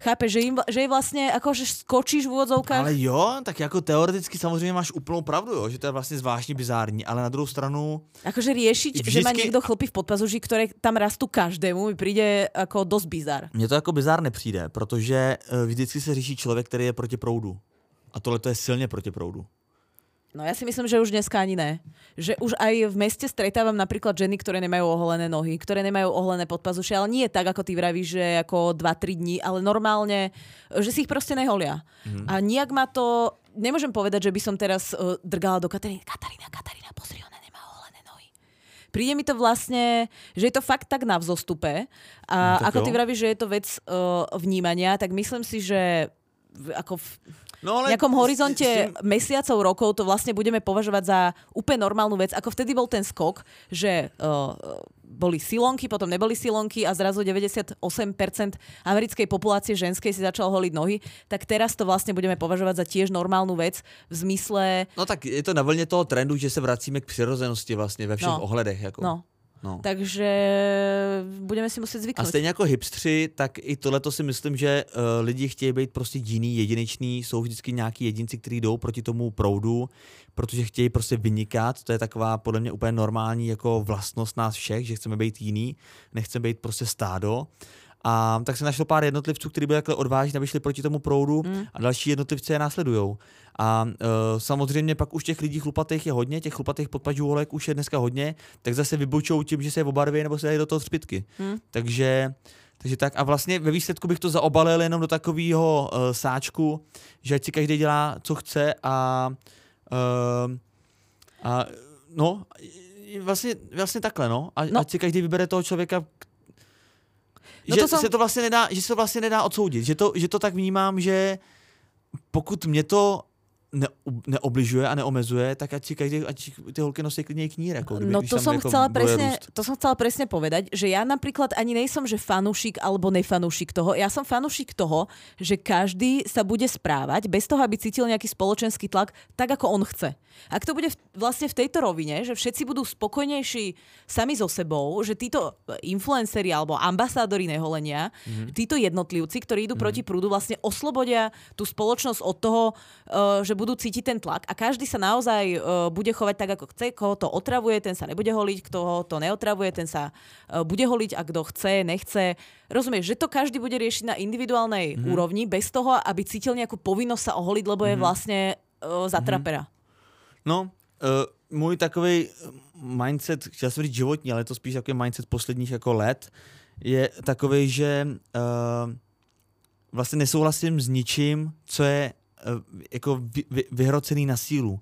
Chápe, že, im, že je vlastne ako, že skočíš v úvodzovkách. Ale jo, tak jako teoreticky samozřejmě máš úplnou pravdu, jo, že to je vlastně zvláštní bizární, ale na druhou stranu... Akože riešiť, Vždycky- že má niekto chlpy v podpazuži, ktoré tam rastú každému, mi príde ako dosť bizar. Mně to jako bizár nepřijde, protože eh, vždycky se řeší člověk, který je proti proudu. A tohle to je silně proti proudu. No ja si myslím, že už dneska ani ne. Že už aj v meste stretávam napríklad ženy, ktoré nemajú oholené nohy, ktoré nemajú oholené podpazuše, ale nie tak, ako ty vravíš, že ako 2-3 dní, ale normálne, že si ich proste neholia. Mm. A nijak ma to... Nemôžem povedať, že by som teraz uh, drgala do Kataríny. Katarína, Katarína, pozri, ona nemá oholené nohy. Príde mi to vlastne, že je to fakt tak na vzostupe. A No, ako ty jo. vravíš, že je to vec uh, vnímania, tak myslím si, že ako v, No v nejakom horizonte s mesiacov, rokov to vlastne budeme považovať za úplne normálnu vec. Ako vtedy bol ten skok, že uh, boli silonky, potom neboli silonky a zrazu 98% americkej populácie ženskej si začalo holiť nohy, tak teraz to vlastne budeme považovať za tiež normálnu vec v zmysle... No tak je to na vlně toho trendu, že se vracíme k přirozenosti vlastně ve všech No. ohledech. Jako. No, No. takže budeme si muset A zvyknout. stejně jako hipstři, tak i tohle si myslím, že uh, lidi chtějí být prostě jiný, jedinečný, jsou vždycky nějaký jedinci, kteří jdou proti tomu proudu, protože chtějí prostě vynikat, to je taková podle mě úplně normální jako vlastnost nás všech, že chceme být jiný, nechceme být prostě stádo. A tak se našlo pár jednotlivců, kteří byli takhle odvážní, aby šli proti tomu proudu Mm. a další jednotlivci je následujou. A uh, samozřejmě pak už těch lidí chlupatých je hodně, těch chlupatých podpažůholek už je dneska hodně, tak zase vybučou tím, že se je obarví nebo se dají do toho třpitky. Mm. Takže, takže tak. A vlastně ve výsledku bych to zaobalil jenom do takového uh, sáčku, že ať si každý dělá, co chce a, uh, a no, vlastně, vlastně takhle, no. A, no. Ať si každý vybere toho člověka, No že to som- se to vlastně nedá, že se to vlastně nedá odsoudit. Že to, že to tak vnímám, že pokud mě to ne, neobližuje a neomezuje, tak ať si každý, ať ty holky nosí klidně knír. Jako, kdyby, No to som, chcela presne, růst. to som chcela presne povedať, že ja napríklad ani nejsom, že fanúšik alebo nefanúšik toho. Ja som fanúšik toho, že každý sa bude správať bez toho, aby cítil nejaký spoločenský tlak, tak ako on chce. Ak to bude v, vlastne v tejto rovine, že všetci budú spokojnejší sami so sebou, že títo influenceri alebo ambasádori neholenia, mm-hmm. títo jednotlivci, ktorí idú mm-hmm. proti prúdu, vlastne oslobodia tú spoločnosť od toho, uh, že budú cítiť ten tlak a každý sa naozaj uh, bude chovať tak, ako chce. Koho to otravuje, ten sa nebude holiť, kto to neotravuje, ten sa uh, bude holiť a kto chce, nechce. Rozumieš, že to každý bude riešiť na individuálnej mm-hmm. úrovni bez toho, aby cítil nejakú povinnosť sa oholiť, lebo mm-hmm. je vlastne uh, zatrapera. No, uh, můj takový mindset, chtěl jsem říct životní, ale je to spíš takový mindset posledních jako let, je takový, že uh, vlastně nesouhlasím s ničím, co je jako vy, vy, vyhrocený na sílu.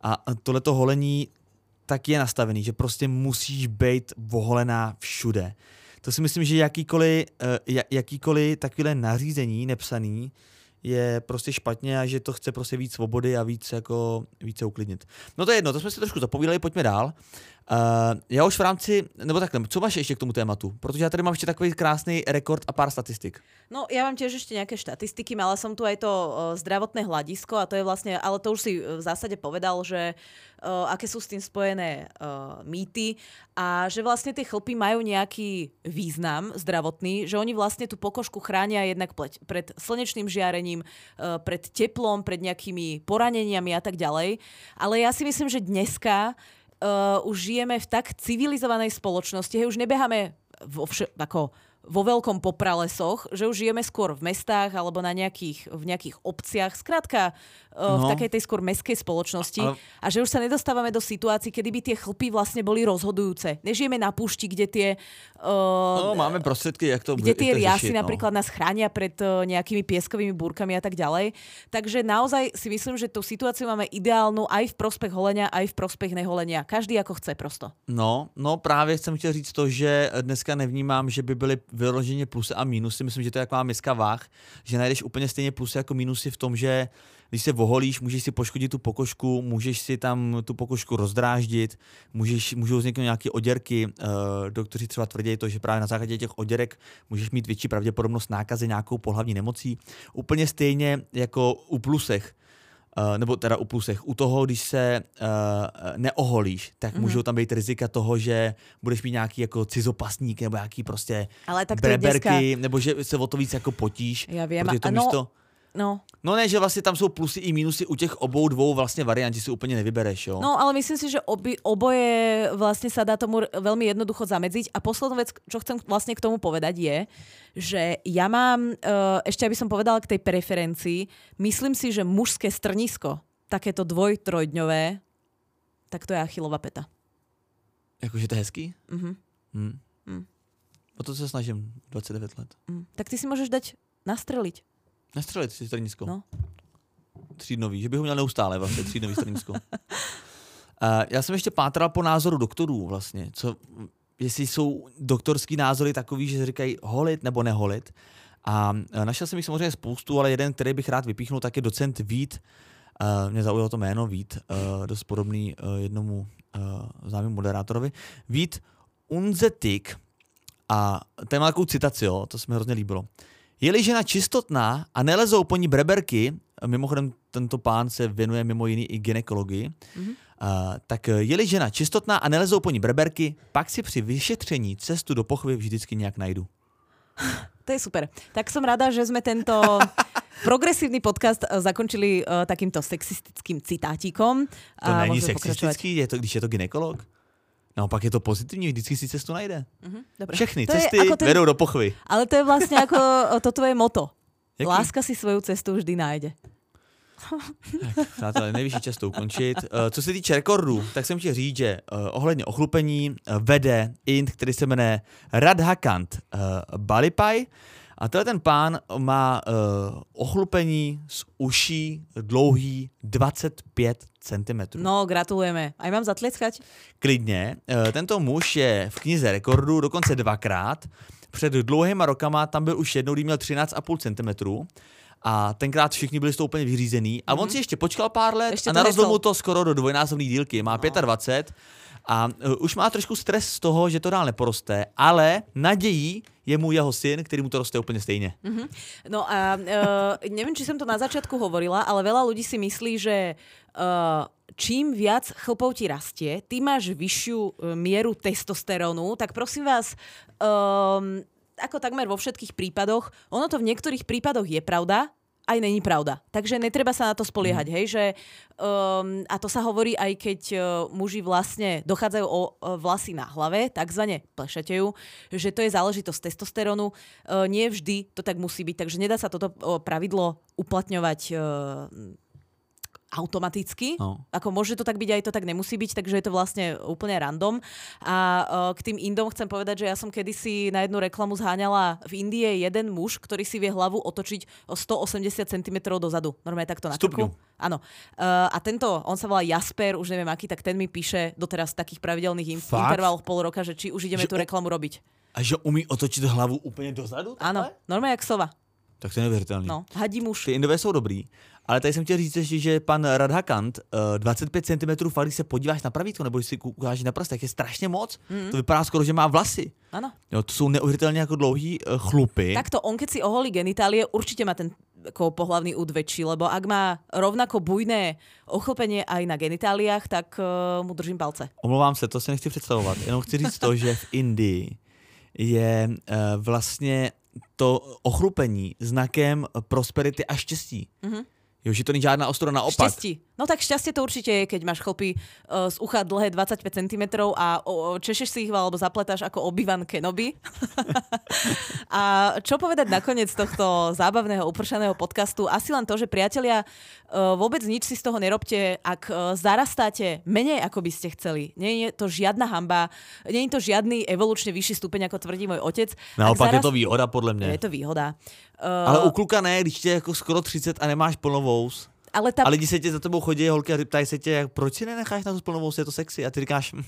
A tohleto holení tak je nastavený, že prostě musíš být voholená všude. To si myslím, že jakýkoliv, uh, jakýkoliv takovéhle nařízení nepsaný je prostě špatně a že to chce prostě víc svobody a víc jako více uklidnit. No to je jedno, to jsme si trošku zapovídali, pojďme dál. Uh, já už v rámci, nebo takhle, co máš ještě k tomu tématu? Protože já tady mám ještě takový krásný rekord a pár statistik. No, ja mám tiež ešte nejaké štatistiky, mala som tu aj to uh, zdravotné hľadisko a to je vlastne, ale to už si uh, v zásade povedal, že uh, aké sú s tým spojené uh, mýty a že vlastne tie chlpy majú nejaký význam zdravotný, že oni vlastne tú pokožku chránia jednak pleť, pred slnečným žiarením, uh, pred teplom, pred nejakými poraneniami a tak ďalej. Ale ja si myslím, že dneska uh, už žijeme v tak civilizovanej spoločnosti, hej, už nebeháme vo vše, ako vo veľkom popralesoch, že už žijeme skôr v mestách alebo na nejakých, v nejakých obciach, skrátka v No. takej tej skôr meskej spoločnosti Ale- a že už sa nedostávame do situácií, kedy by tie chlpy vlastne boli rozhodujúce. Nežijeme na púšti, kde tie uh, No, máme prostředky, jak to kde tie riasy no. napríklad nás chránia pred uh, nejakými pieskovými búrkami a tak ďalej. Takže naozaj si myslím, že tú situáciu máme ideálnu aj v prospech holenia, aj v prospech neholenia. Každý ako chce prosto. No, no právě jsem chtěl říct to, že dneska nevnímám, že by byly vyloženě plusy a mínusy. Myslím, že to je taková miska váh, že najdeš úplně stejně plusy jako mínusy v tom, že když se voholíš, můžeš si poškodit tu pokožku, můžeš si tam tu pokožku rozdráždit, můžeš, můžou vzniknout nějaké oděrky. Uh, doktoři třeba tvrdí to, že právě na základě těch oděrek můžeš mít větší pravděpodobnost nákazy nějakou pohlavní nemocí. Úplně stejně jako u plusech Uh, nebo teda u plusech, u toho, když se uh, neoholíš, tak mm-hmm. můžou tam být rizika toho, že budeš mít nějaký jako cizopasník nebo nějaký prostě Ale tak breberky, dneska... nebo že se o to víc jako potíš. Ja viem, protože to no- místo... No, No ne, že vlastně tam jsou plusy i minusy u těch obou dvou vlastně variant, si úplně nevybereš, jo? No, ale myslím si, že obi, oboje vlastne sa dá tomu veľmi jednoducho zamedziť. A poslednú vec, čo chcem vlastne k tomu povedať je, že ja mám, uh, ešte aby som povedala k tej preferencii, myslím si, že mužské strnisko, takéto dvoj, trojdňové, tak to je achilová peta. Jakože to je hezký? Mhm. Hm. Hm. O to se snažím 29 let. Mm. Tak ty si môžeš dať nastreliť. Nastřelit si strnisko. No. Třídnový, že bych ho měl neustále vlastně, třídnový strnisko. uh, já jsem ještě pátral po názoru doktorů vlastně, co, jestli jsou doktorský názory takový, že říkají holit nebo neholit. A uh, našel jsem jich samozřejmě spoustu, ale jeden, který bych rád vypíchnul, tak je docent Vít. Uh, mě zaujalo to jméno Vít, uh, dost podobný uh, jednomu uh, známému moderátorovi. Vít Unzetik, a má takovou citaci, jo, to se mi hrozně líbilo. Je-li žena čistotná a nelezou po ní breberky, mimochodem tento pán se věnuje mimo jiný i ginekologii, Mhm. uh, tak je-li žena čistotná a nelezou po ní breberky, pak si při vyšetření cestu do pochvy vždycky nějak najdu. To je super. Tak som rada, že sme tento progresívny podcast eh, zakončili uh, takýmto sexistickým citátikom. To není pokračovať. sexistický, je to, když je to ginekolog. Naopak je to pozitivní, vždycky si cestu najde. Mhm, dobre. Všechny To cesty ten- vedou do pochvy. Ale to je vlastne ako to tvoje moto. Jaký? Láska si svoju cestu vždy nájde. Přátelé, nejvyšší čas to ukončit. Eh, Co se týče rekordů, tak jsem chtěl říct, že eh, ohledně ochlupení eh, vede Int, který se jmenuje Radhakant eh, Balipai. A tenhle ten pán má uh, ochlupení z uší dlouhý 25 cm. No, gratulujeme. Aj mám zatlieskať? Klidně. Eh, Tento muž je v knize rekordů dokonce dvakrát. Před dlouhýma rokama tam byl už jednou, kdy měl 13,5 cm. A tenkrát všichni byli z toho úplně vyřízený. A on si ještě počkal pár let Ještě a nesl. mu to skoro do dvojnásobné dílky. Má 25 a uh, už má trošku stres z toho, že to dál neporoste, ale nadějí je mu jeho syn, který mu to roste úplně stejně. No a uh, neviem, či som to na začiatku hovorila, ale veľa ľudí si myslí, že uh, čím viac chlpov ti rastie, ty máš vyššiu mieru testosterónu, tak prosím vás, um, ako takmer vo všetkých prípadoch, ono to v niektorých prípadoch je pravda, aj není pravda. Takže netreba sa na to spoliehať, hej, že um, a to sa hovorí aj keď uh, muži vlastne dochádzajú o uh, vlasy na hlave, takzvané plešatejú, že to je záležitosť testosterónu. Uh, nie vždy to tak musí byť, takže nedá sa toto uh, pravidlo uplatňovať uh, automaticky. No. Ako môže to tak byť, aj to tak nemusí byť, takže je to vlastne úplne random. A uh, k tým Indom chcem povedať, že ja som kedysi na jednu reklamu zháňala v Indie jeden muž, ktorý si vie hlavu otočiť o 180 cm dozadu. Normálne takto na krku. Áno. Uh, a tento, on sa volá Jasper, už neviem aký, tak ten mi píše doteraz v takých pravidelných in- intervaloch pol roka, že či už ideme Že tú reklamu robiť. A že umí otočit hlavu úplně dozadu? Áno, normálne jak sova. Tak to je neuvěřitelný. No, hadí muž. Ty Indové jsou dobrý, ale tady jsem chtěl říct ještě, že pan Radhakant, uh, 25 cm když se podíváš na pravítko, nebo když si ukážeš na prst, tak je strašně moc. Mm. To vypadá skoro, že má vlasy. Áno. Jo, to jsou neuvěřitelně jako dlouhý uh, chlupy. Takto, on keď si oholí genitálie, určite má ten ako pohlavný úd väčší, lebo ak má rovnako bujné ochlpenie aj na genitáliách, tak uh, mu držím palce. Omlouvám se, to si nechci představovat. Jenom chci říct to, že v Indii je uh, vlastně to ochlupení znakem prosperity a štěstí. Mm-hmm. Jo, že to není žádná ostuda, naopak. Šťastí. No tak šťastie to určite je, keď máš chlpy uh, z ucha dlhé 25 cm a o, o, češeš si ich alebo zapletáš ako obyvan Kenobi. a čo povedať nakoniec tohto zábavného upršaného podcastu? Asi len to, že priatelia, uh, vôbec nič si z toho nerobte, ak uh, zarastáte menej, ako by ste chceli. Nie je to žiadna hamba, nie je to žiadny evolučne vyšší stupeň, ako tvrdí môj otec. Naopak Ak je to výhoda podle mě. Je to výhoda. Uh, Ale u kluka ne, když je jako skoro 30 a nemáš plnou vous. Ale tá A lidi se tě za tebou chodí, holky a ptají se tě, proč si nenecháš na tu plnou vous, je to sexy. A ty říkáš, "Hm,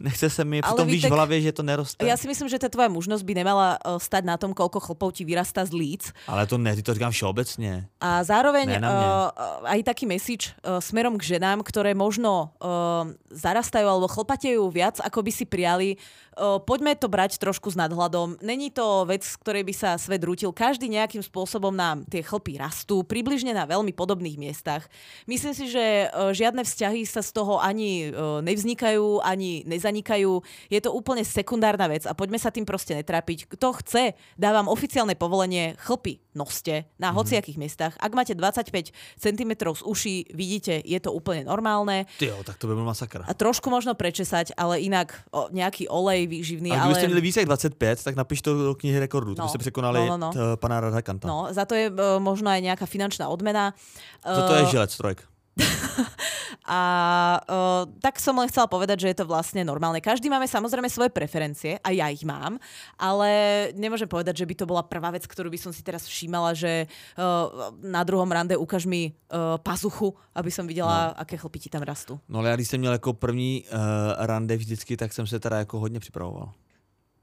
Nechce se mi, přitom víš Vítek- v hlavě, že to neroste. Ja si myslím, že tá tvoja mužnosť by nemala uh, stať na tom, koľko chlpov ti vyrastá z líc. Ale to ne, ty to říkám všeobecně. A zároveň uh, aj taký message uh, smerom k ženám, ktoré možno uh, zarastajú alebo chlpatejú viac, ako by si prijali. Uh, poďme to brať trošku s nadhľadom. Není to vec, z ktorej by sa svet rútil. Každý nejakým spôsobom nám tie chlpy rastú, približne na veľmi podobných miestach. Myslím si, že uh, žiadne vzťahy sa z toho ani uh, nevznikajú, ani nezanikajú. Je to úplne sekundárna vec a poďme sa tým proste netrápiť. Kto chce, dávam oficiálne povolenie, chlpy noste na hociakých miestach. Ak máte 25 cm z uší, vidíte, je to úplne normálne. Jo, tak to by byl masakr. A trošku možno prečesať, ale inak o, nejaký olej výživný, A ale... kdybyste měli víc jak 25, tak napiš to do knihy rekordů. To No, byste překonali no, no, no. pana Radakanta. No, za to je e, možno aj nejaká finančná odmena. Za to je E, žilec, trojk. A uh, tak som len chcela povedať, že je to vlastne normálne. Každý máme samozrejme svoje preferencie, a ja ich mám, ale nemôžem povedať, že by to bola prvá vec, ktorú by som si teraz všímala, že uh, na druhom rande ukáž mi uh, pazuchu, aby som videla, no. aké chlpy ti tam rastú. No ale já když jsem měl jako první uh, rande vždycky, tak jsem se teda jako hodně připravoval.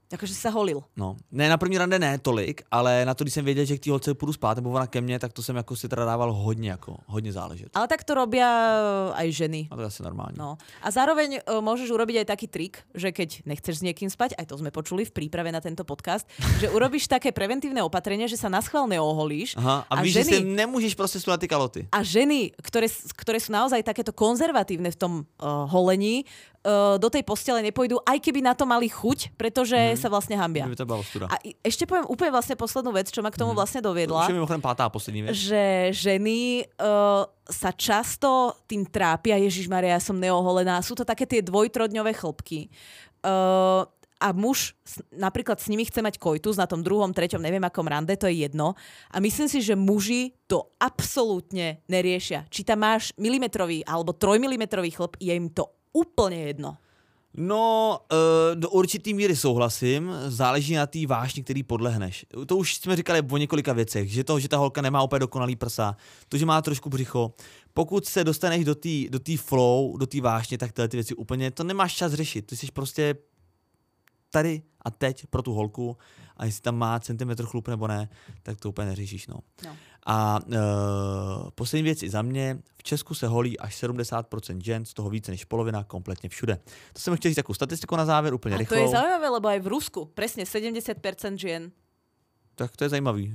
Takže si sa holil. No, ne, na první rande ne tolik, ale na to, když jsem věděl, že k té holce půjdu spát, nebo ona ke mně, tak to jsem jako si teda dával hodně, jako, hodně záležet. Ale tak to robia uh, aj ženy. A to je asi normální. No. A zároveň uh, môžeš urobiť aj taký trik, že keď nechceš s niekým spať, aj to sme počuli v príprave na tento podcast, že urobíš také preventívne opatrenie, že sa na schvál neoholíš. Aha, a, a víš, že si ženy, nemůžeš prostě sundat ty kaloty. a ženy, ktoré, ktoré sú naozaj takéto konzervatívne v tom uh, holení, uh, do tej postele nepôjdu, aj keby na to mali chuť, pretože Mhm. sa vlastne hambia. To. A ešte poviem úplne vlastne poslednú vec, čo ma k tomu vlastne To doviedla. už je mimochodem pátá a poslední věc. že ženy uh, sa často tým trápia, Ježiš Maria, ja som neoholená, sú to také tie dvojtrodňové chlpky. Uh, a muž napríklad s nimi chce mať koitus na tom druhom, treťom, neviem akom rande, to je jedno. A myslím si, že muži to absolútne neriešia. Či tam máš milimetrový alebo trojmilimetrový chlp, je im to úplne jedno. No, eh, do určitý míry souhlasím, záleží na té vášni, který podlehneš. To už jsme říkali o několika věcech, že to, že ta holka nemá úplně dokonalý prsa, to, že má trošku břicho. Pokud se dostaneš do té do tý flow, do té vášně, tak tyhle ty věci úplně, to nemáš čas řešit. Ty jsi prostě tady a teď pro tu holku a jestli tam má centimetr chlup nebo ne, tak to úplně neřešíš. No. No. A uh, poslední věc i za mě, v Česku se holí až 70% žen, z toho více než polovina, kompletně všude. To jsem chtěl říct takovou statistiku na závěr, úplně A to je zaujímavé, lebo aj v Rusku presne 70% žien Tak to je zajímavý.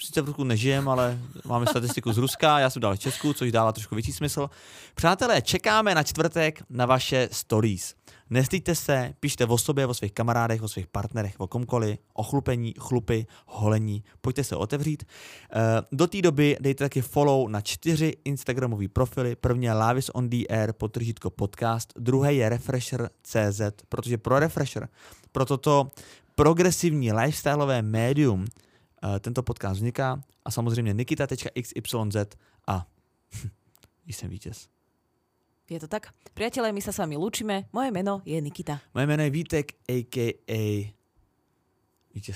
Sice v Rusku nežijem, ale máme statistiku z Ruska, já jsem dal v Česku, což dává trošku větší smysl. Přátelé, čekáme na čtvrtek na vaše stories. Nestýďte se, pište o sobě, o svých kamarádech, o svých partnerech, o komkoliv, o chlupení, chlupy, holení. Pojďte se otevřít. Eh, Do té doby dejte taky follow na čtyři Instagramové profily. První je Lavis on the Air, potržítko podcast. Druhé je Refresher.cz, protože pro Refresher, pro toto progresivní lifestyleové médium eh, tento podcast vzniká a samozřejmě nikita.xyz a jsem vítěz. Je to tak? Priatelé, my sa s vami lúčime. Moje meno je Nikita. Moje jméno je Vítek, a.k.a. Že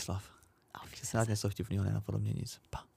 se rád něco vtipného nenapadlo mě nic. Pa.